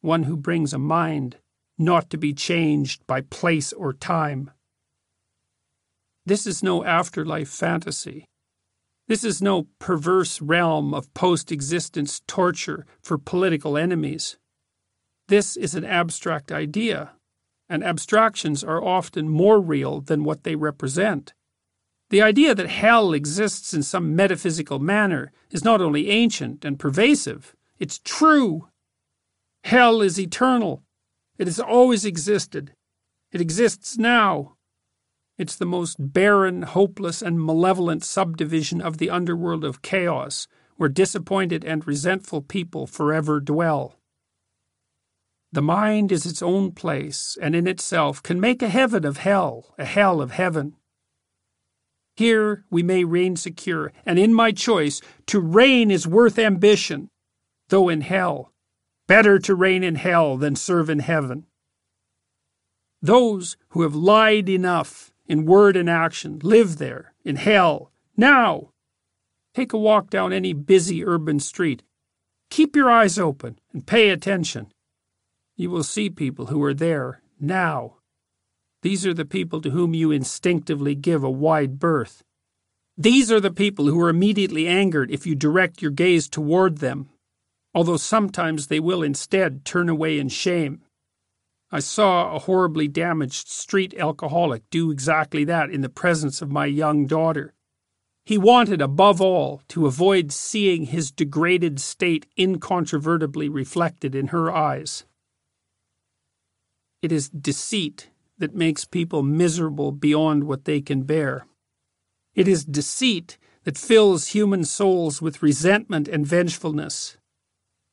one who brings a mind not to be changed by place or time. This is no afterlife fantasy. This is no perverse realm of post existence torture for political enemies. This is an abstract idea and abstractions are often more real than what they represent. The idea that hell exists in some metaphysical manner is not only ancient and pervasive, it's true. Hell is eternal. It has always existed. It exists now. It's the most barren, hopeless, and malevolent subdivision of the underworld of chaos, where disappointed and resentful people forever dwell. The mind is its own place, and in itself can make a heaven of hell, a hell of heaven. Here we may reign secure, and in my choice, to reign is worth ambition, though in hell. Better to reign in hell than serve in heaven. Those who have lied enough in word and action live there, in hell, now. Take a walk down any busy urban street. Keep your eyes open and pay attention. You will see people who are there now. These are the people to whom you instinctively give a wide berth. These are the people who are immediately angered if you direct your gaze toward them, although sometimes they will instead turn away in shame. I saw a horribly damaged street alcoholic do exactly that in the presence of my young daughter. He wanted, above all, to avoid seeing his degraded state incontrovertibly reflected in her eyes. It is deceit that makes people miserable beyond what they can bear. It is deceit that fills human souls with resentment and vengefulness.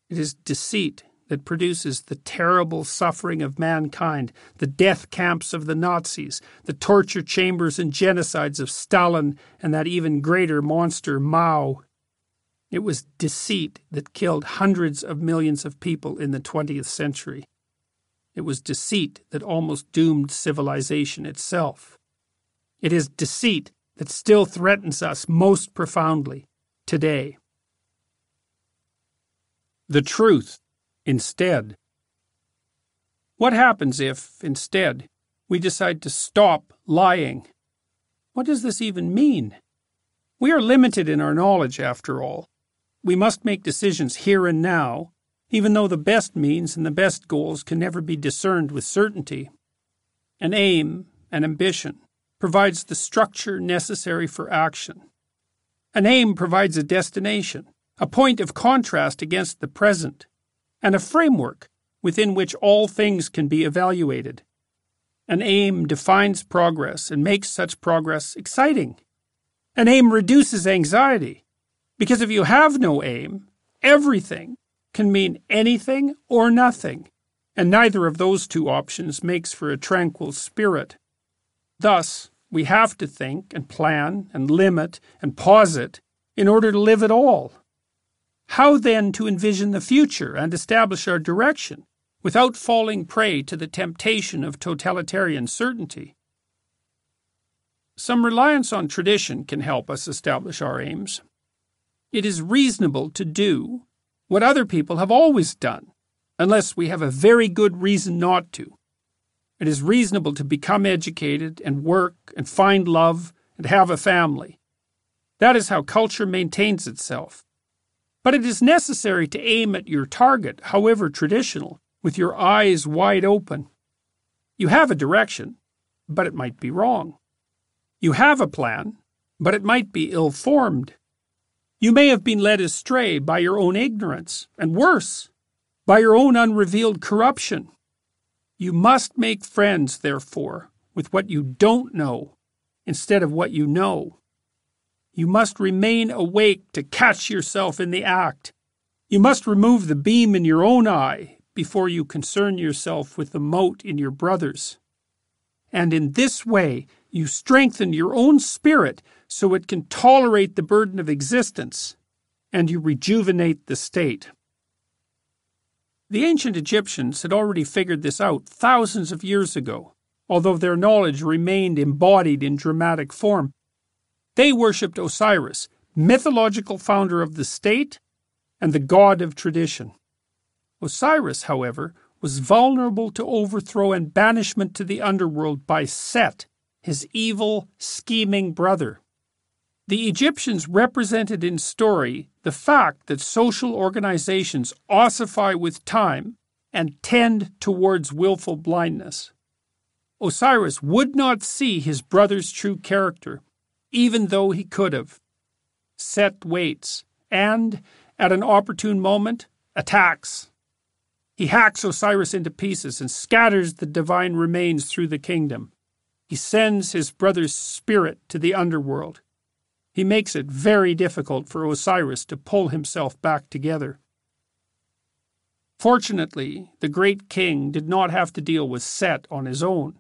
It is deceit that produces the terrible suffering of mankind, the death camps of the Nazis, the torture chambers and genocides of Stalin and that even greater monster Mao. It was deceit that killed hundreds of millions of people in the 20th century. It was deceit that almost doomed civilization itself. It is deceit that still threatens us most profoundly today. The truth, instead. What happens if, instead, we decide to stop lying? What does this even mean? We are limited in our knowledge, after all. we must make decisions here and now, even though the best means and the best goals can never be discerned with certainty. An aim, an ambition, provides the structure necessary for action. An aim provides a destination, a point of contrast against the present, and a framework within which all things can be evaluated. An aim defines progress and makes such progress exciting. An aim reduces anxiety, because if you have no aim, everything can mean anything or nothing, and neither of those two options makes for a tranquil spirit. Thus, we have to think and plan and limit and posit in order to live at all. How then to envision the future and establish our direction without falling prey to the temptation of totalitarian certainty? Some reliance on tradition can help us establish our aims. It is reasonable to do what other people have always done, unless we have a very good reason not to. It is reasonable to become educated and work and find love and have a family. That is how culture maintains itself. But it is necessary to aim at your target, however traditional, with your eyes wide open. You have a direction, but it might be wrong. You have a plan, but it might be ill formed. You may have been led astray by your own ignorance, and worse, by your own unrevealed corruption. You must make friends, therefore, with what you don't know instead of what you know. You must remain awake to catch yourself in the act. You must remove the beam in your own eye before you concern yourself with the mote in your brother's. And in this way, you strengthen your own spirit so it can tolerate the burden of existence, and you rejuvenate the state. The ancient Egyptians had already figured this out thousands of years ago, although their knowledge remained embodied in dramatic form. They worshipped Osiris, mythological founder of the state and the god of tradition. Osiris, however, was vulnerable to overthrow and banishment to the underworld by Set, his evil, scheming brother. The Egyptians represented in story the fact that social organizations ossify with time and tend towards willful blindness. Osiris would not see his brother's true character, even though he could have. Set waits and, at an opportune moment, attacks. He hacks Osiris into pieces and scatters the divine remains through the kingdom. He sends his brother's spirit to the underworld. He makes it very difficult for Osiris to pull himself back together. Fortunately, the great king did not have to deal with Set on his own.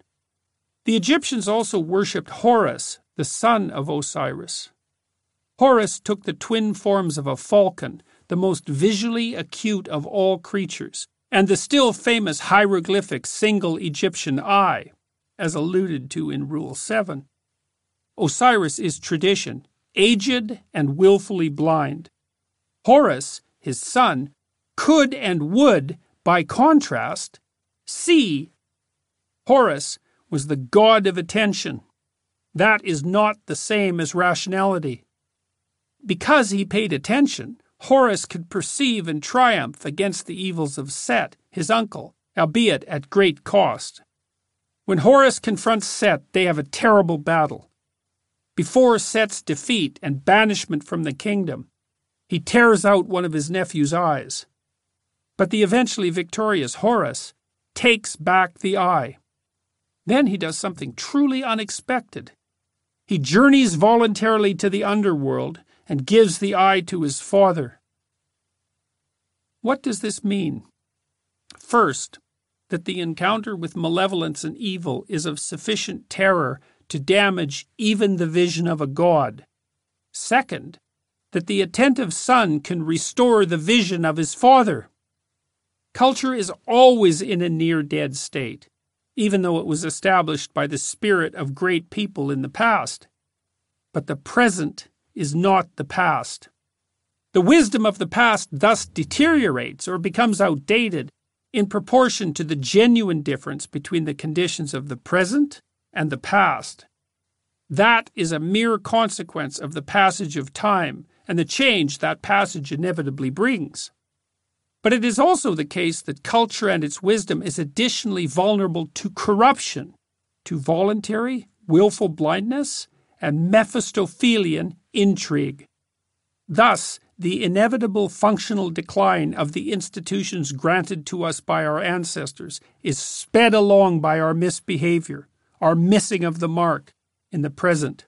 The Egyptians also worshipped Horus, the son of Osiris. Horus took the twin forms of a falcon, the most visually acute of all creatures, and the still famous hieroglyphic single Egyptian eye, as alluded to in Rule 7. Osiris is tradition, aged and wilfully blind. Horus, his son, could and would, by contrast, see. Horus was the god of attention. That is not the same as rationality. Because he paid attention, Horus could perceive and triumph against the evils of Set, his uncle, albeit at great cost. When Horus confronts Set, they have a terrible battle. Before Set's defeat and banishment from the kingdom, he tears out one of his nephew's eyes. But the eventually victorious Horus takes back the eye. Then he does something truly unexpected. He journeys voluntarily to the underworld and gives the eye to his father. What does this mean? First, that the encounter with malevolence and evil is of sufficient terror to damage even the vision of a god. Second, that the attentive son can restore the vision of his father. Culture is always in a near dead state, even though it was established by the spirit of great people in the past. But the present is not the past. The wisdom of the past thus deteriorates or becomes outdated in proportion to the genuine difference between the conditions of the present and the past. That is a mere consequence of the passage of time and the change that passage inevitably brings. But it is also the case that culture and its wisdom is additionally vulnerable to corruption, to voluntary, willful blindness, and Mephistophelian intrigue. Thus, the inevitable functional decline of the institutions granted to us by our ancestors is sped along by our misbehavior, our missing of the mark in the present.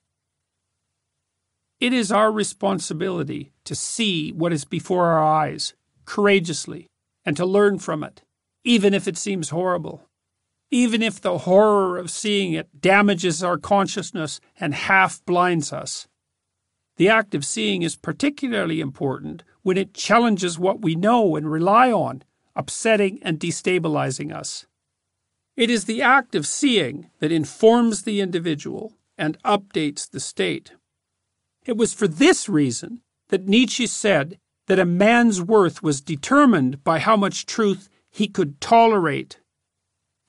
It is our responsibility to see what is before our eyes courageously and to learn from it, even if it seems horrible, even if the horror of seeing it damages our consciousness and half blinds us. The act of seeing is particularly important when it challenges what we know and rely on, upsetting and destabilizing us. It is the act of seeing that informs the individual and updates the state. It was for this reason that Nietzsche said that a man's worth was determined by how much truth he could tolerate.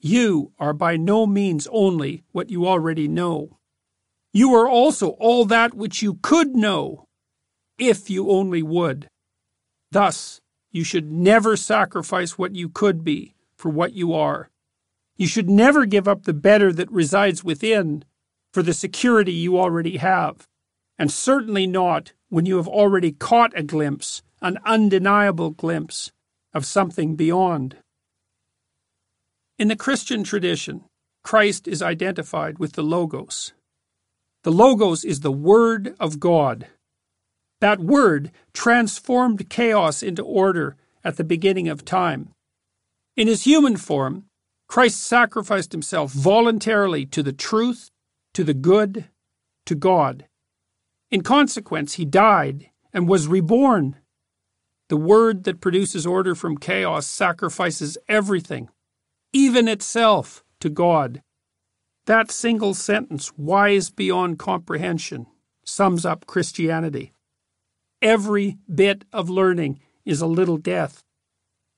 You are by no means only what you already know. You are also all that which you could know, if you only would. Thus, you should never sacrifice what you could be for what you are. You should never give up the better that resides within for the security you already have, and certainly not when you have already caught a glimpse, an undeniable glimpse, of something beyond. In the Christian tradition, Christ is identified with the Logos, the Logos is the Word of God. That Word transformed chaos into order at the beginning of time. In his human form, Christ sacrificed himself voluntarily to the truth, to the good, to God. In consequence, he died and was reborn. The Word that produces order from chaos sacrifices everything, even itself, to God. That single sentence, wise beyond comprehension, sums up Christianity. Every bit of learning is a little death.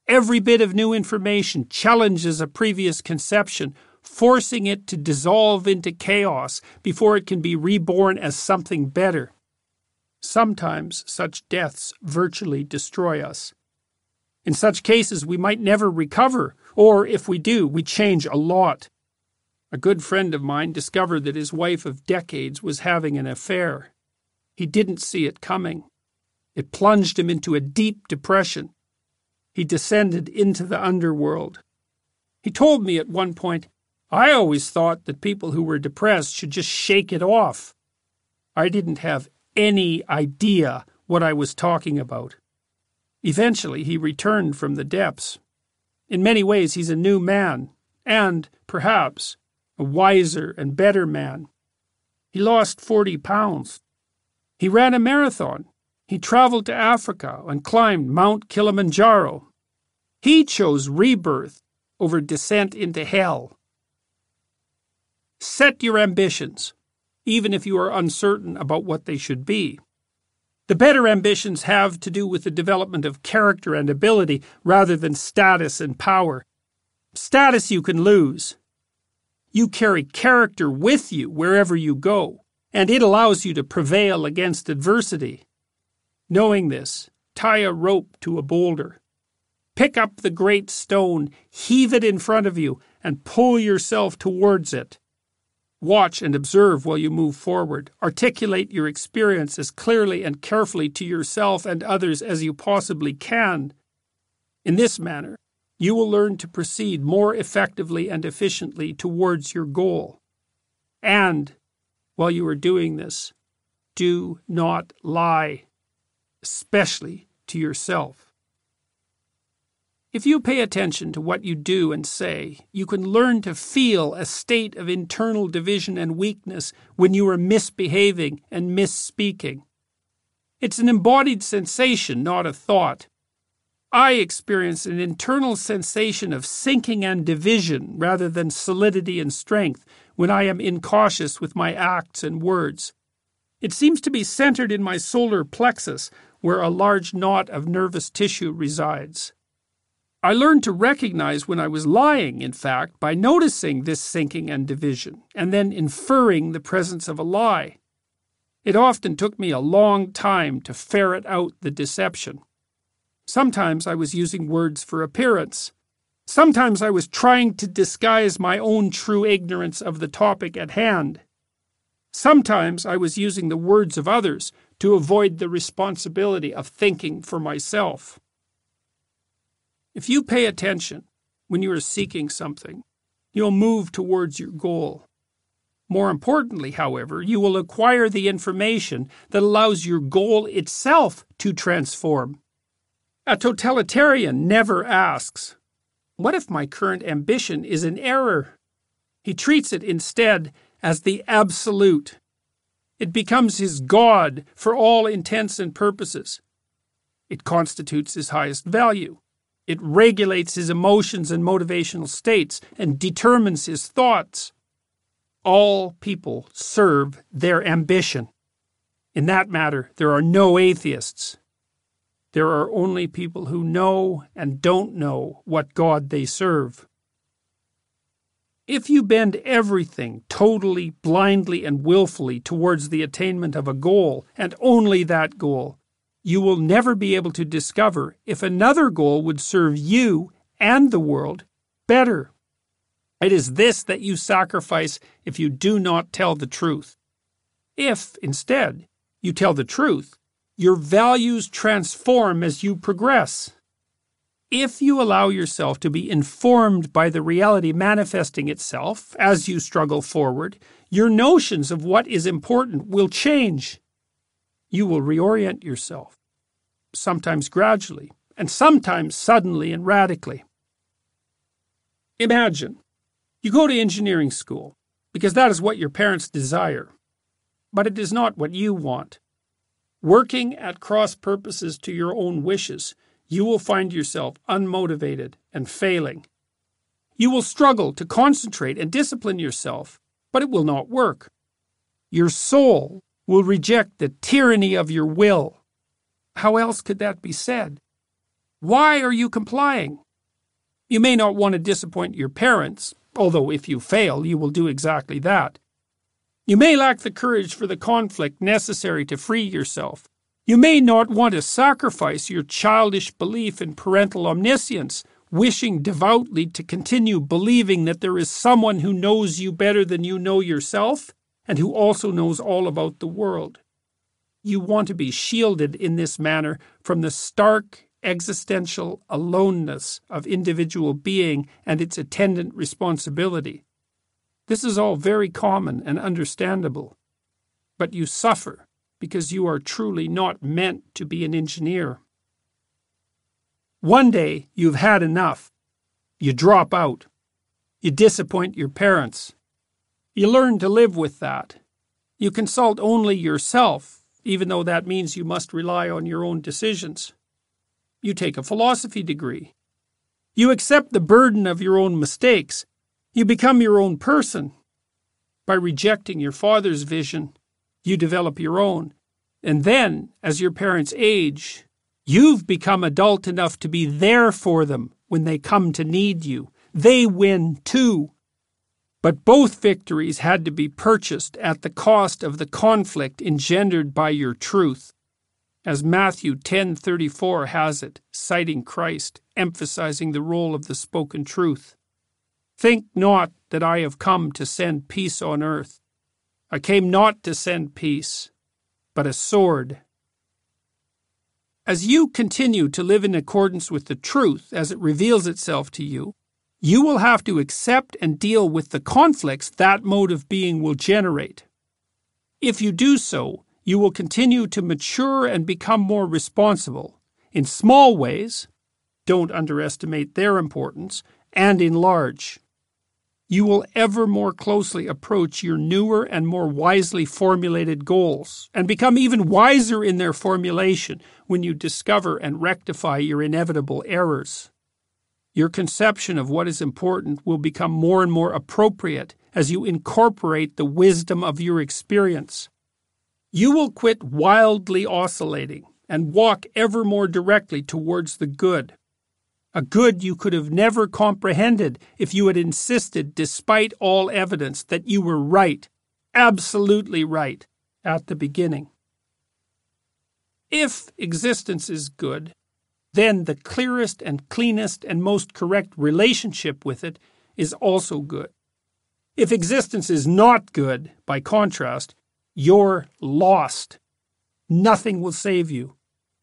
Every bit of new information challenges a previous conception, forcing it to dissolve into chaos before it can be reborn as something better. Sometimes such deaths virtually destroy us. In such cases, we might never recover, or if we do, we change a lot. A good friend of mine discovered that his wife of decades was having an affair. He didn't see it coming. It plunged him into a deep depression. He descended into the underworld. He told me at one point, I always thought that people who were depressed should just shake it off. I didn't have any idea what I was talking about. Eventually, he returned from the depths. In many ways, he's a new man, and, perhaps, a wiser and better man. He lost 40 pounds. He ran a marathon. He traveled to Africa and climbed Mount Kilimanjaro. He chose rebirth over descent into hell. Set your ambitions, even if you are uncertain about what they should be. The better ambitions have to do with the development of character and ability rather than status and power. Status you can lose, you carry character with you wherever you go, and it allows you to prevail against adversity. Knowing this, tie a rope to a boulder. Pick up the great stone, heave it in front of you, and pull yourself towards it. Watch and observe while you move forward. Articulate your experience as clearly and carefully to yourself and others as you possibly can. In this manner, you will learn to proceed more effectively and efficiently towards your goal. And while you are doing this, do not lie, especially to yourself. If you pay attention to what you do and say, you can learn to feel a state of internal division and weakness when you are misbehaving and misspeaking. It's an embodied sensation, not a thought. I experience an internal sensation of sinking and division rather than solidity and strength when I am incautious with my acts and words. It seems to be centered in my solar plexus, where a large knot of nervous tissue resides. I learned to recognize when I was lying, in fact, by noticing this sinking and division, and then inferring the presence of a lie. It often took me a long time to ferret out the deception. Sometimes I was using words for appearance. Sometimes I was trying to disguise my own true ignorance of the topic at hand. Sometimes I was using the words of others to avoid the responsibility of thinking for myself. If you pay attention when you are seeking something, you'll move towards your goal. More importantly, however, you will acquire the information that allows your goal itself to transform. A totalitarian never asks, What if my current ambition is an error? He treats it instead as the absolute. It becomes his God for all intents and purposes. It constitutes his highest value. It regulates his emotions and motivational states and determines his thoughts. All people serve their ambition. In that matter, there are no atheists. There are only people who know and don't know what God they serve. If you bend everything totally, blindly, and willfully towards the attainment of a goal, and only that goal, you will never be able to discover if another goal would serve you and the world better. It is this that you sacrifice if you do not tell the truth. If, instead, you tell the truth, your values transform as you progress if you allow yourself to be informed by the reality manifesting itself as you struggle forward, your notions of what is important will change. You will reorient yourself, sometimes gradually, and sometimes suddenly and radically. Imagine you go to engineering school because that is what your parents desire, but it is not what you want. Working at cross purposes to your own wishes you will find yourself unmotivated and failing. You will struggle to concentrate and discipline yourself, but it will not work. Your soul will reject the tyranny of your will. How else could that be said? Why are you complying? You may not want to disappoint your parents, although if you fail, you will do exactly that. You may lack the courage for the conflict necessary to free yourself, you may not want to sacrifice your childish belief in parental omniscience, wishing devoutly to continue believing that there is someone who knows you better than you know yourself and who also knows all about the world. You want to be shielded in this manner from the stark existential aloneness of individual being and its attendant responsibility. This is all very common and understandable. But you suffer because you are truly not meant to be an engineer. One day you've had enough. You drop out. You disappoint your parents. You learn to live with that. You consult only yourself, even though that means you must rely on your own decisions. You take a philosophy degree. You accept the burden of your own mistakes. You become your own person. By rejecting your father's vision, you develop your own. And then, as your parents age, you've become adult enough to be there for them when they come to need you. They win too. But both victories had to be purchased at the cost of the conflict engendered by your truth. As Matthew 10:34 has it, citing Christ, emphasizing the role of the spoken truth. Think not that I have come to send peace on earth. I came not to send peace, but a sword. As you continue to live in accordance with the truth as it reveals itself to you, you will have to accept and deal with the conflicts that mode of being will generate. If you do so, you will continue to mature and become more responsible in small ways, don't underestimate their importance, and in large you will ever more closely approach your newer and more wisely formulated goals, and become even wiser in their formulation when you discover and rectify your inevitable errors. Your conception of what is important will become more and more appropriate as you incorporate the wisdom of your experience. You will quit wildly oscillating and walk ever more directly towards the good a good you could have never comprehended if you had insisted, despite all evidence, that you were right, absolutely right, at the beginning. If existence is good, then the clearest and cleanest and most correct relationship with it is also good. If existence is not good, by contrast, you're lost. Nothing will save you.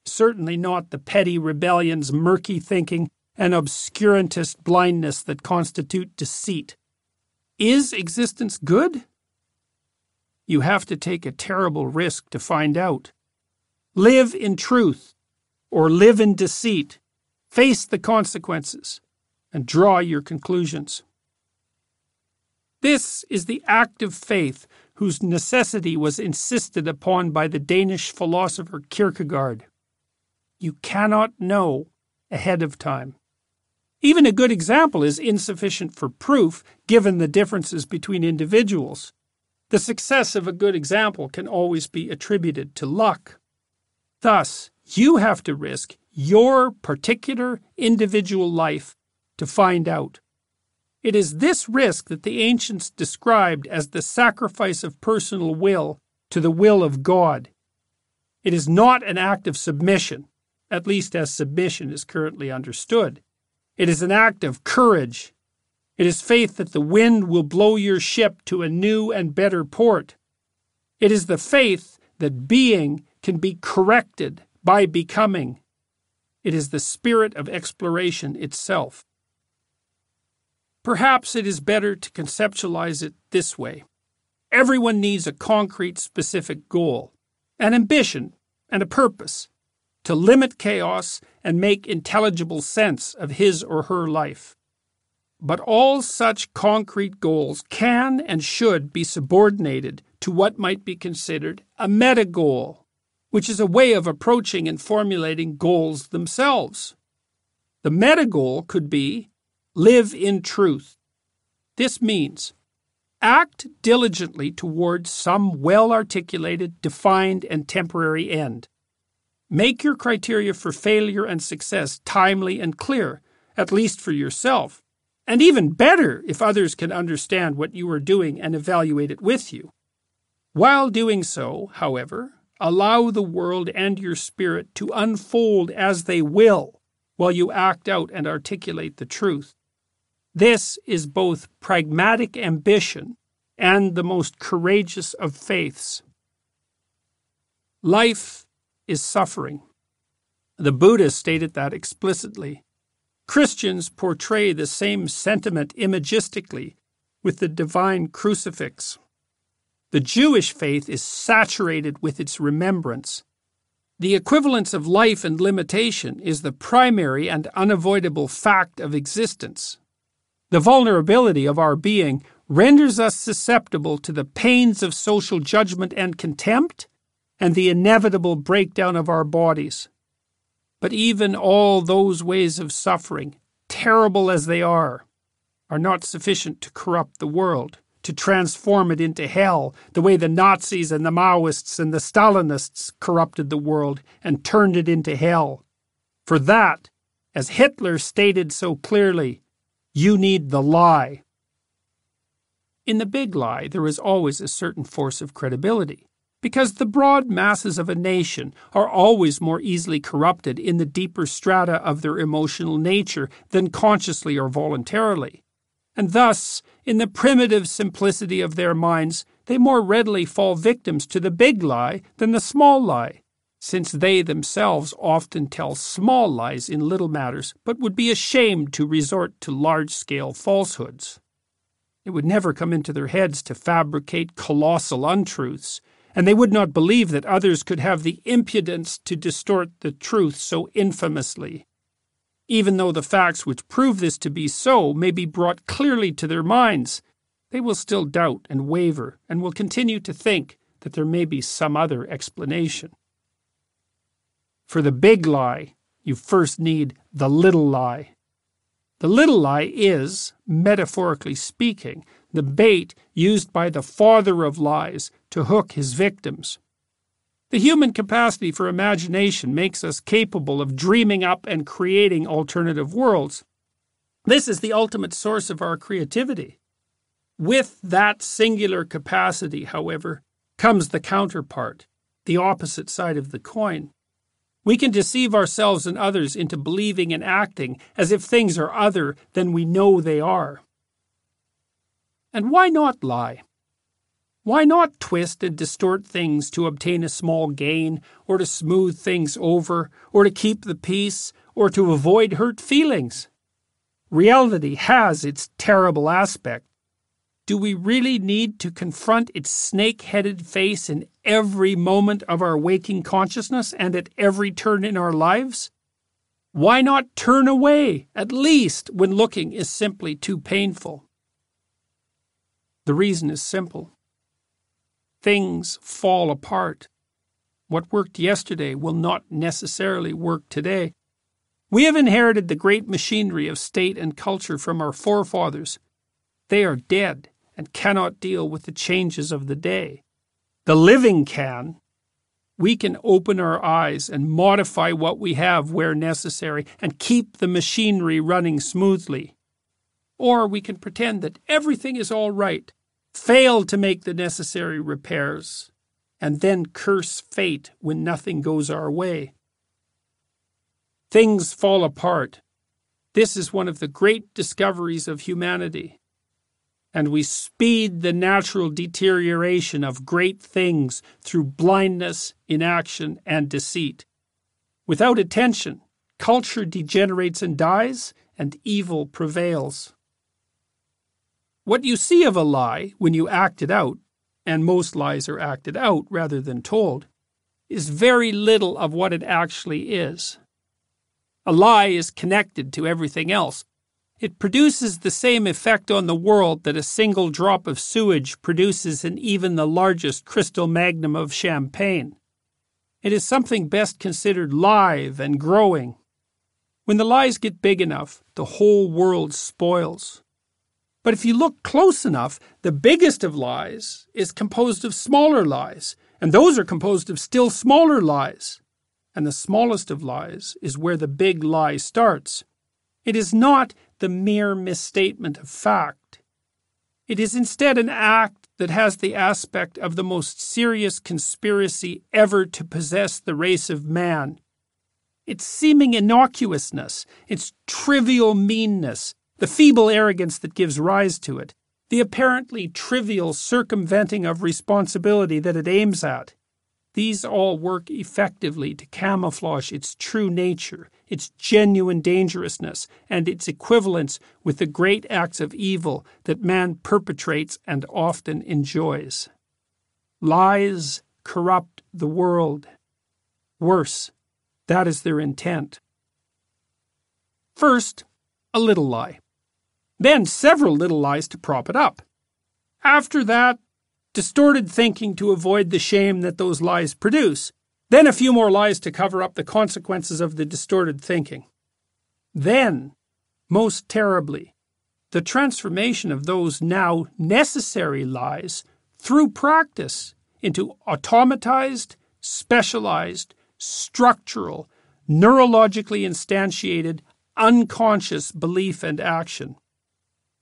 Certainly not the petty rebellions, murky thinking, and obscurantist blindness that constitute deceit. Is existence good? You have to take a terrible risk to find out. Live in truth or live in deceit. Face the consequences and draw your conclusions. This is the act of faith whose necessity was insisted upon by the Danish philosopher Kierkegaard. You cannot know ahead of time. Even a good example is insufficient for proof given the differences between individuals. The success of a good example can always be attributed to luck. Thus, you have to risk your particular individual life to find out. It is this risk that the ancients described as the sacrifice of personal will to the will of God. It is not an act of submission, at least as submission is currently understood. It is an act of courage. It is faith that the wind will blow your ship to a new and better port. It is the faith that being can be corrected by becoming. It is the spirit of exploration itself. Perhaps it is better to conceptualize it this way everyone needs a concrete, specific goal, an ambition, and a purpose to limit chaos and make intelligible sense of his or her life. But all such concrete goals can and should be subordinated to what might be considered a meta goal, which is a way of approaching and formulating goals themselves. The meta goal could be live in truth. This means act diligently towards some well articulated, defined, and temporary end. Make your criteria for failure and success timely and clear, at least for yourself, and even better if others can understand what you are doing and evaluate it with you. While doing so, however, allow the world and your spirit to unfold as they will while you act out and articulate the truth. This is both pragmatic ambition and the most courageous of faiths. Life is suffering. The Buddha stated that explicitly. Christians portray the same sentiment imagistically with the divine crucifix. The Jewish faith is saturated with its remembrance. The equivalence of life and limitation is the primary and unavoidable fact of existence. The vulnerability of our being renders us susceptible to the pains of social judgment and contempt and the inevitable breakdown of our bodies. But even all those ways of suffering, terrible as they are, are not sufficient to corrupt the world, to transform it into hell, the way the Nazis and the Maoists and the Stalinists corrupted the world and turned it into hell. For that, as Hitler stated so clearly, you need the lie. In the big lie, there is always a certain force of credibility because the broad masses of a nation are always more easily corrupted in the deeper strata of their emotional nature than consciously or voluntarily. And thus, in the primitive simplicity of their minds, they more readily fall victims to the big lie than the small lie, since they themselves often tell small lies in little matters, but would be ashamed to resort to large scale falsehoods. It would never come into their heads to fabricate colossal untruths and they would not believe that others could have the impudence to distort the truth so infamously. Even though the facts which prove this to be so may be brought clearly to their minds, they will still doubt and waver and will continue to think that there may be some other explanation. For the big lie, you first need the little lie. The little lie is, metaphorically speaking, the bait used by the father of lies to hook his victims. The human capacity for imagination makes us capable of dreaming up and creating alternative worlds. This is the ultimate source of our creativity. With that singular capacity, however, comes the counterpart, the opposite side of the coin. We can deceive ourselves and others into believing and acting as if things are other than we know they are. And why not lie? Why not twist and distort things to obtain a small gain, or to smooth things over, or to keep the peace, or to avoid hurt feelings? Reality has its terrible aspect. Do we really need to confront its snake headed face in every moment of our waking consciousness and at every turn in our lives? Why not turn away, at least when looking is simply too painful? The reason is simple things fall apart. What worked yesterday will not necessarily work today. We have inherited the great machinery of state and culture from our forefathers. They are dead and cannot deal with the changes of the day. The living can. We can open our eyes and modify what we have where necessary and keep the machinery running smoothly. Or we can pretend that everything is all right fail to make the necessary repairs, and then curse fate when nothing goes our way. Things fall apart. This is one of the great discoveries of humanity. And we speed the natural deterioration of great things through blindness, inaction, and deceit. Without attention, culture degenerates and dies, and evil prevails. What you see of a lie when you act it out, and most lies are acted out rather than told, is very little of what it actually is. A lie is connected to everything else. It produces the same effect on the world that a single drop of sewage produces in even the largest crystal magnum of champagne. It is something best considered live and growing. When the lies get big enough, the whole world spoils. But if you look close enough, the biggest of lies is composed of smaller lies, and those are composed of still smaller lies. And the smallest of lies is where the big lie starts. It is not the mere misstatement of fact. It is instead an act that has the aspect of the most serious conspiracy ever to possess the race of man. Its seeming innocuousness, its trivial meanness, the feeble arrogance that gives rise to it, the apparently trivial circumventing of responsibility that it aims at. These all work effectively to camouflage its true nature, its genuine dangerousness, and its equivalence with the great acts of evil that man perpetrates and often enjoys. Lies corrupt the world. Worse, that is their intent. First, a little lie then several little lies to prop it up. After that, distorted thinking to avoid the shame that those lies produce. Then a few more lies to cover up the consequences of the distorted thinking. Then, most terribly, the transformation of those now necessary lies through practice into automatized, specialized, structural, neurologically instantiated, unconscious belief and action.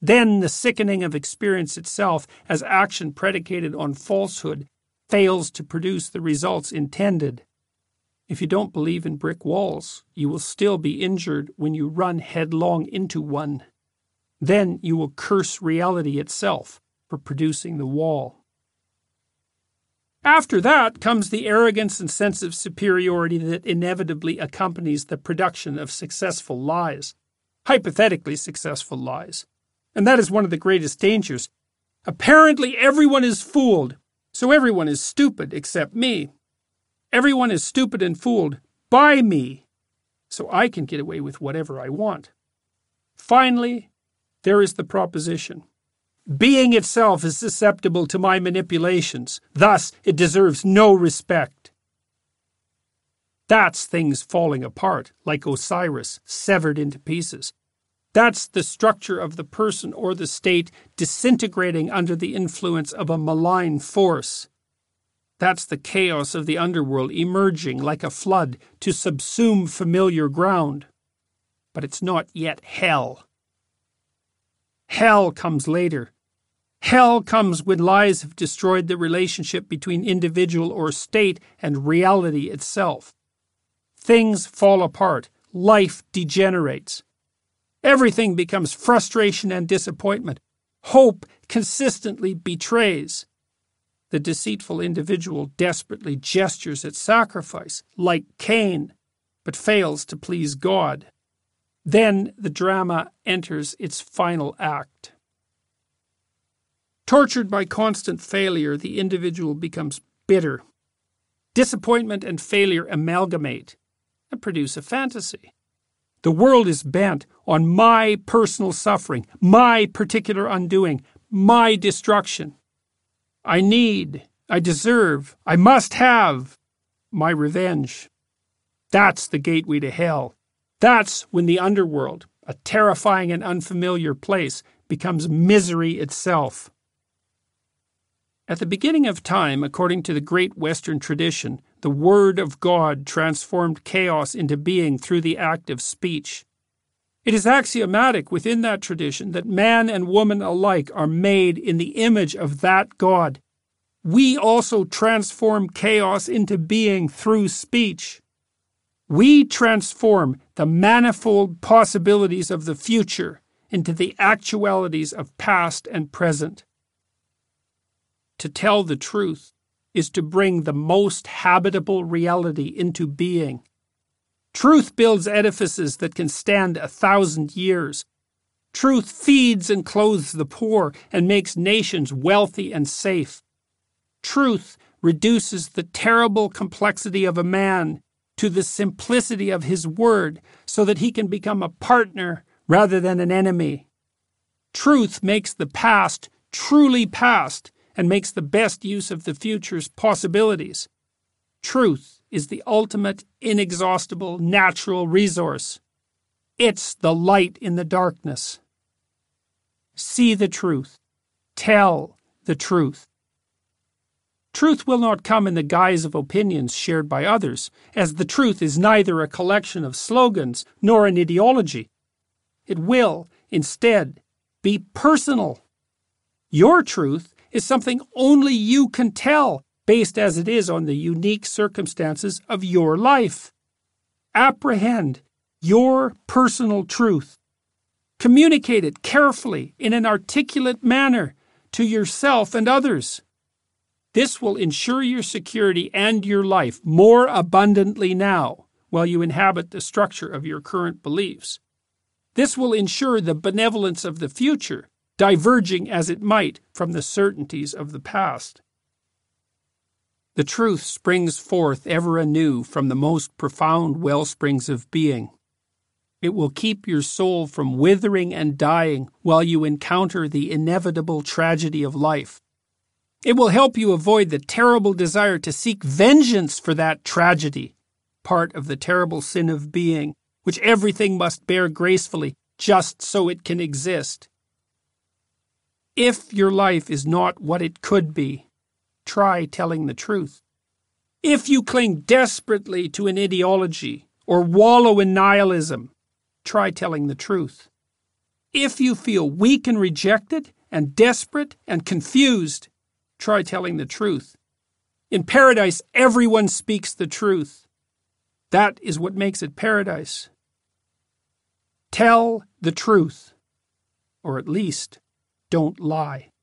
Then the sickening of experience itself, as action predicated on falsehood, fails to produce the results intended. If you don't believe in brick walls, you will still be injured when you run headlong into one. Then you will curse reality itself for producing the wall. After that comes the arrogance and sense of superiority that inevitably accompanies the production of successful lies, hypothetically successful lies. And that is one of the greatest dangers. Apparently, everyone is fooled, so everyone is stupid except me. Everyone is stupid and fooled by me, so I can get away with whatever I want. Finally, there is the proposition. Being itself is susceptible to my manipulations, thus, it deserves no respect. That's things falling apart, like Osiris, severed into pieces. That's the structure of the person or the state disintegrating under the influence of a malign force. That's the chaos of the underworld emerging like a flood to subsume familiar ground. But it's not yet hell. Hell comes later. Hell comes when lies have destroyed the relationship between individual or state and reality itself. Things fall apart. Life degenerates. Everything becomes frustration and disappointment. Hope consistently betrays. The deceitful individual desperately gestures at sacrifice, like Cain, but fails to please God. Then the drama enters its final act. Tortured by constant failure, the individual becomes bitter. Disappointment and failure amalgamate and produce a fantasy. The world is bent on my personal suffering, my particular undoing, my destruction. I need, I deserve, I must have my revenge. That's the gateway to hell. That's when the underworld, a terrifying and unfamiliar place, becomes misery itself. At the beginning of time, according to the great Western tradition, the Word of God transformed chaos into being through the act of speech. It is axiomatic within that tradition that man and woman alike are made in the image of that God. We also transform chaos into being through speech. We transform the manifold possibilities of the future into the actualities of past and present. To tell the truth is to bring the most habitable reality into being. Truth builds edifices that can stand a thousand years. Truth feeds and clothes the poor and makes nations wealthy and safe. Truth reduces the terrible complexity of a man to the simplicity of his word so that he can become a partner rather than an enemy. Truth makes the past truly past and makes the best use of the future's possibilities. Truth is the ultimate, inexhaustible, natural resource. It's the light in the darkness. See the truth. Tell the truth. Truth will not come in the guise of opinions shared by others, as the truth is neither a collection of slogans nor an ideology. It will, instead, be personal. Your truth is something only you can tell based as it is on the unique circumstances of your life. Apprehend your personal truth. Communicate it carefully in an articulate manner to yourself and others. This will ensure your security and your life more abundantly now while you inhabit the structure of your current beliefs. This will ensure the benevolence of the future, diverging as it might from the certainties of the past. The truth springs forth ever anew from the most profound well springs of being. It will keep your soul from withering and dying while you encounter the inevitable tragedy of life. It will help you avoid the terrible desire to seek vengeance for that tragedy, part of the terrible sin of being, which everything must bear gracefully just so it can exist. If your life is not what it could be, try telling the truth. If you cling desperately to an ideology or wallow in nihilism, try telling the truth. If you feel weak and rejected and desperate and confused, try telling the truth. In paradise, everyone speaks the truth. That is what makes it paradise. Tell the truth, or at least don't lie.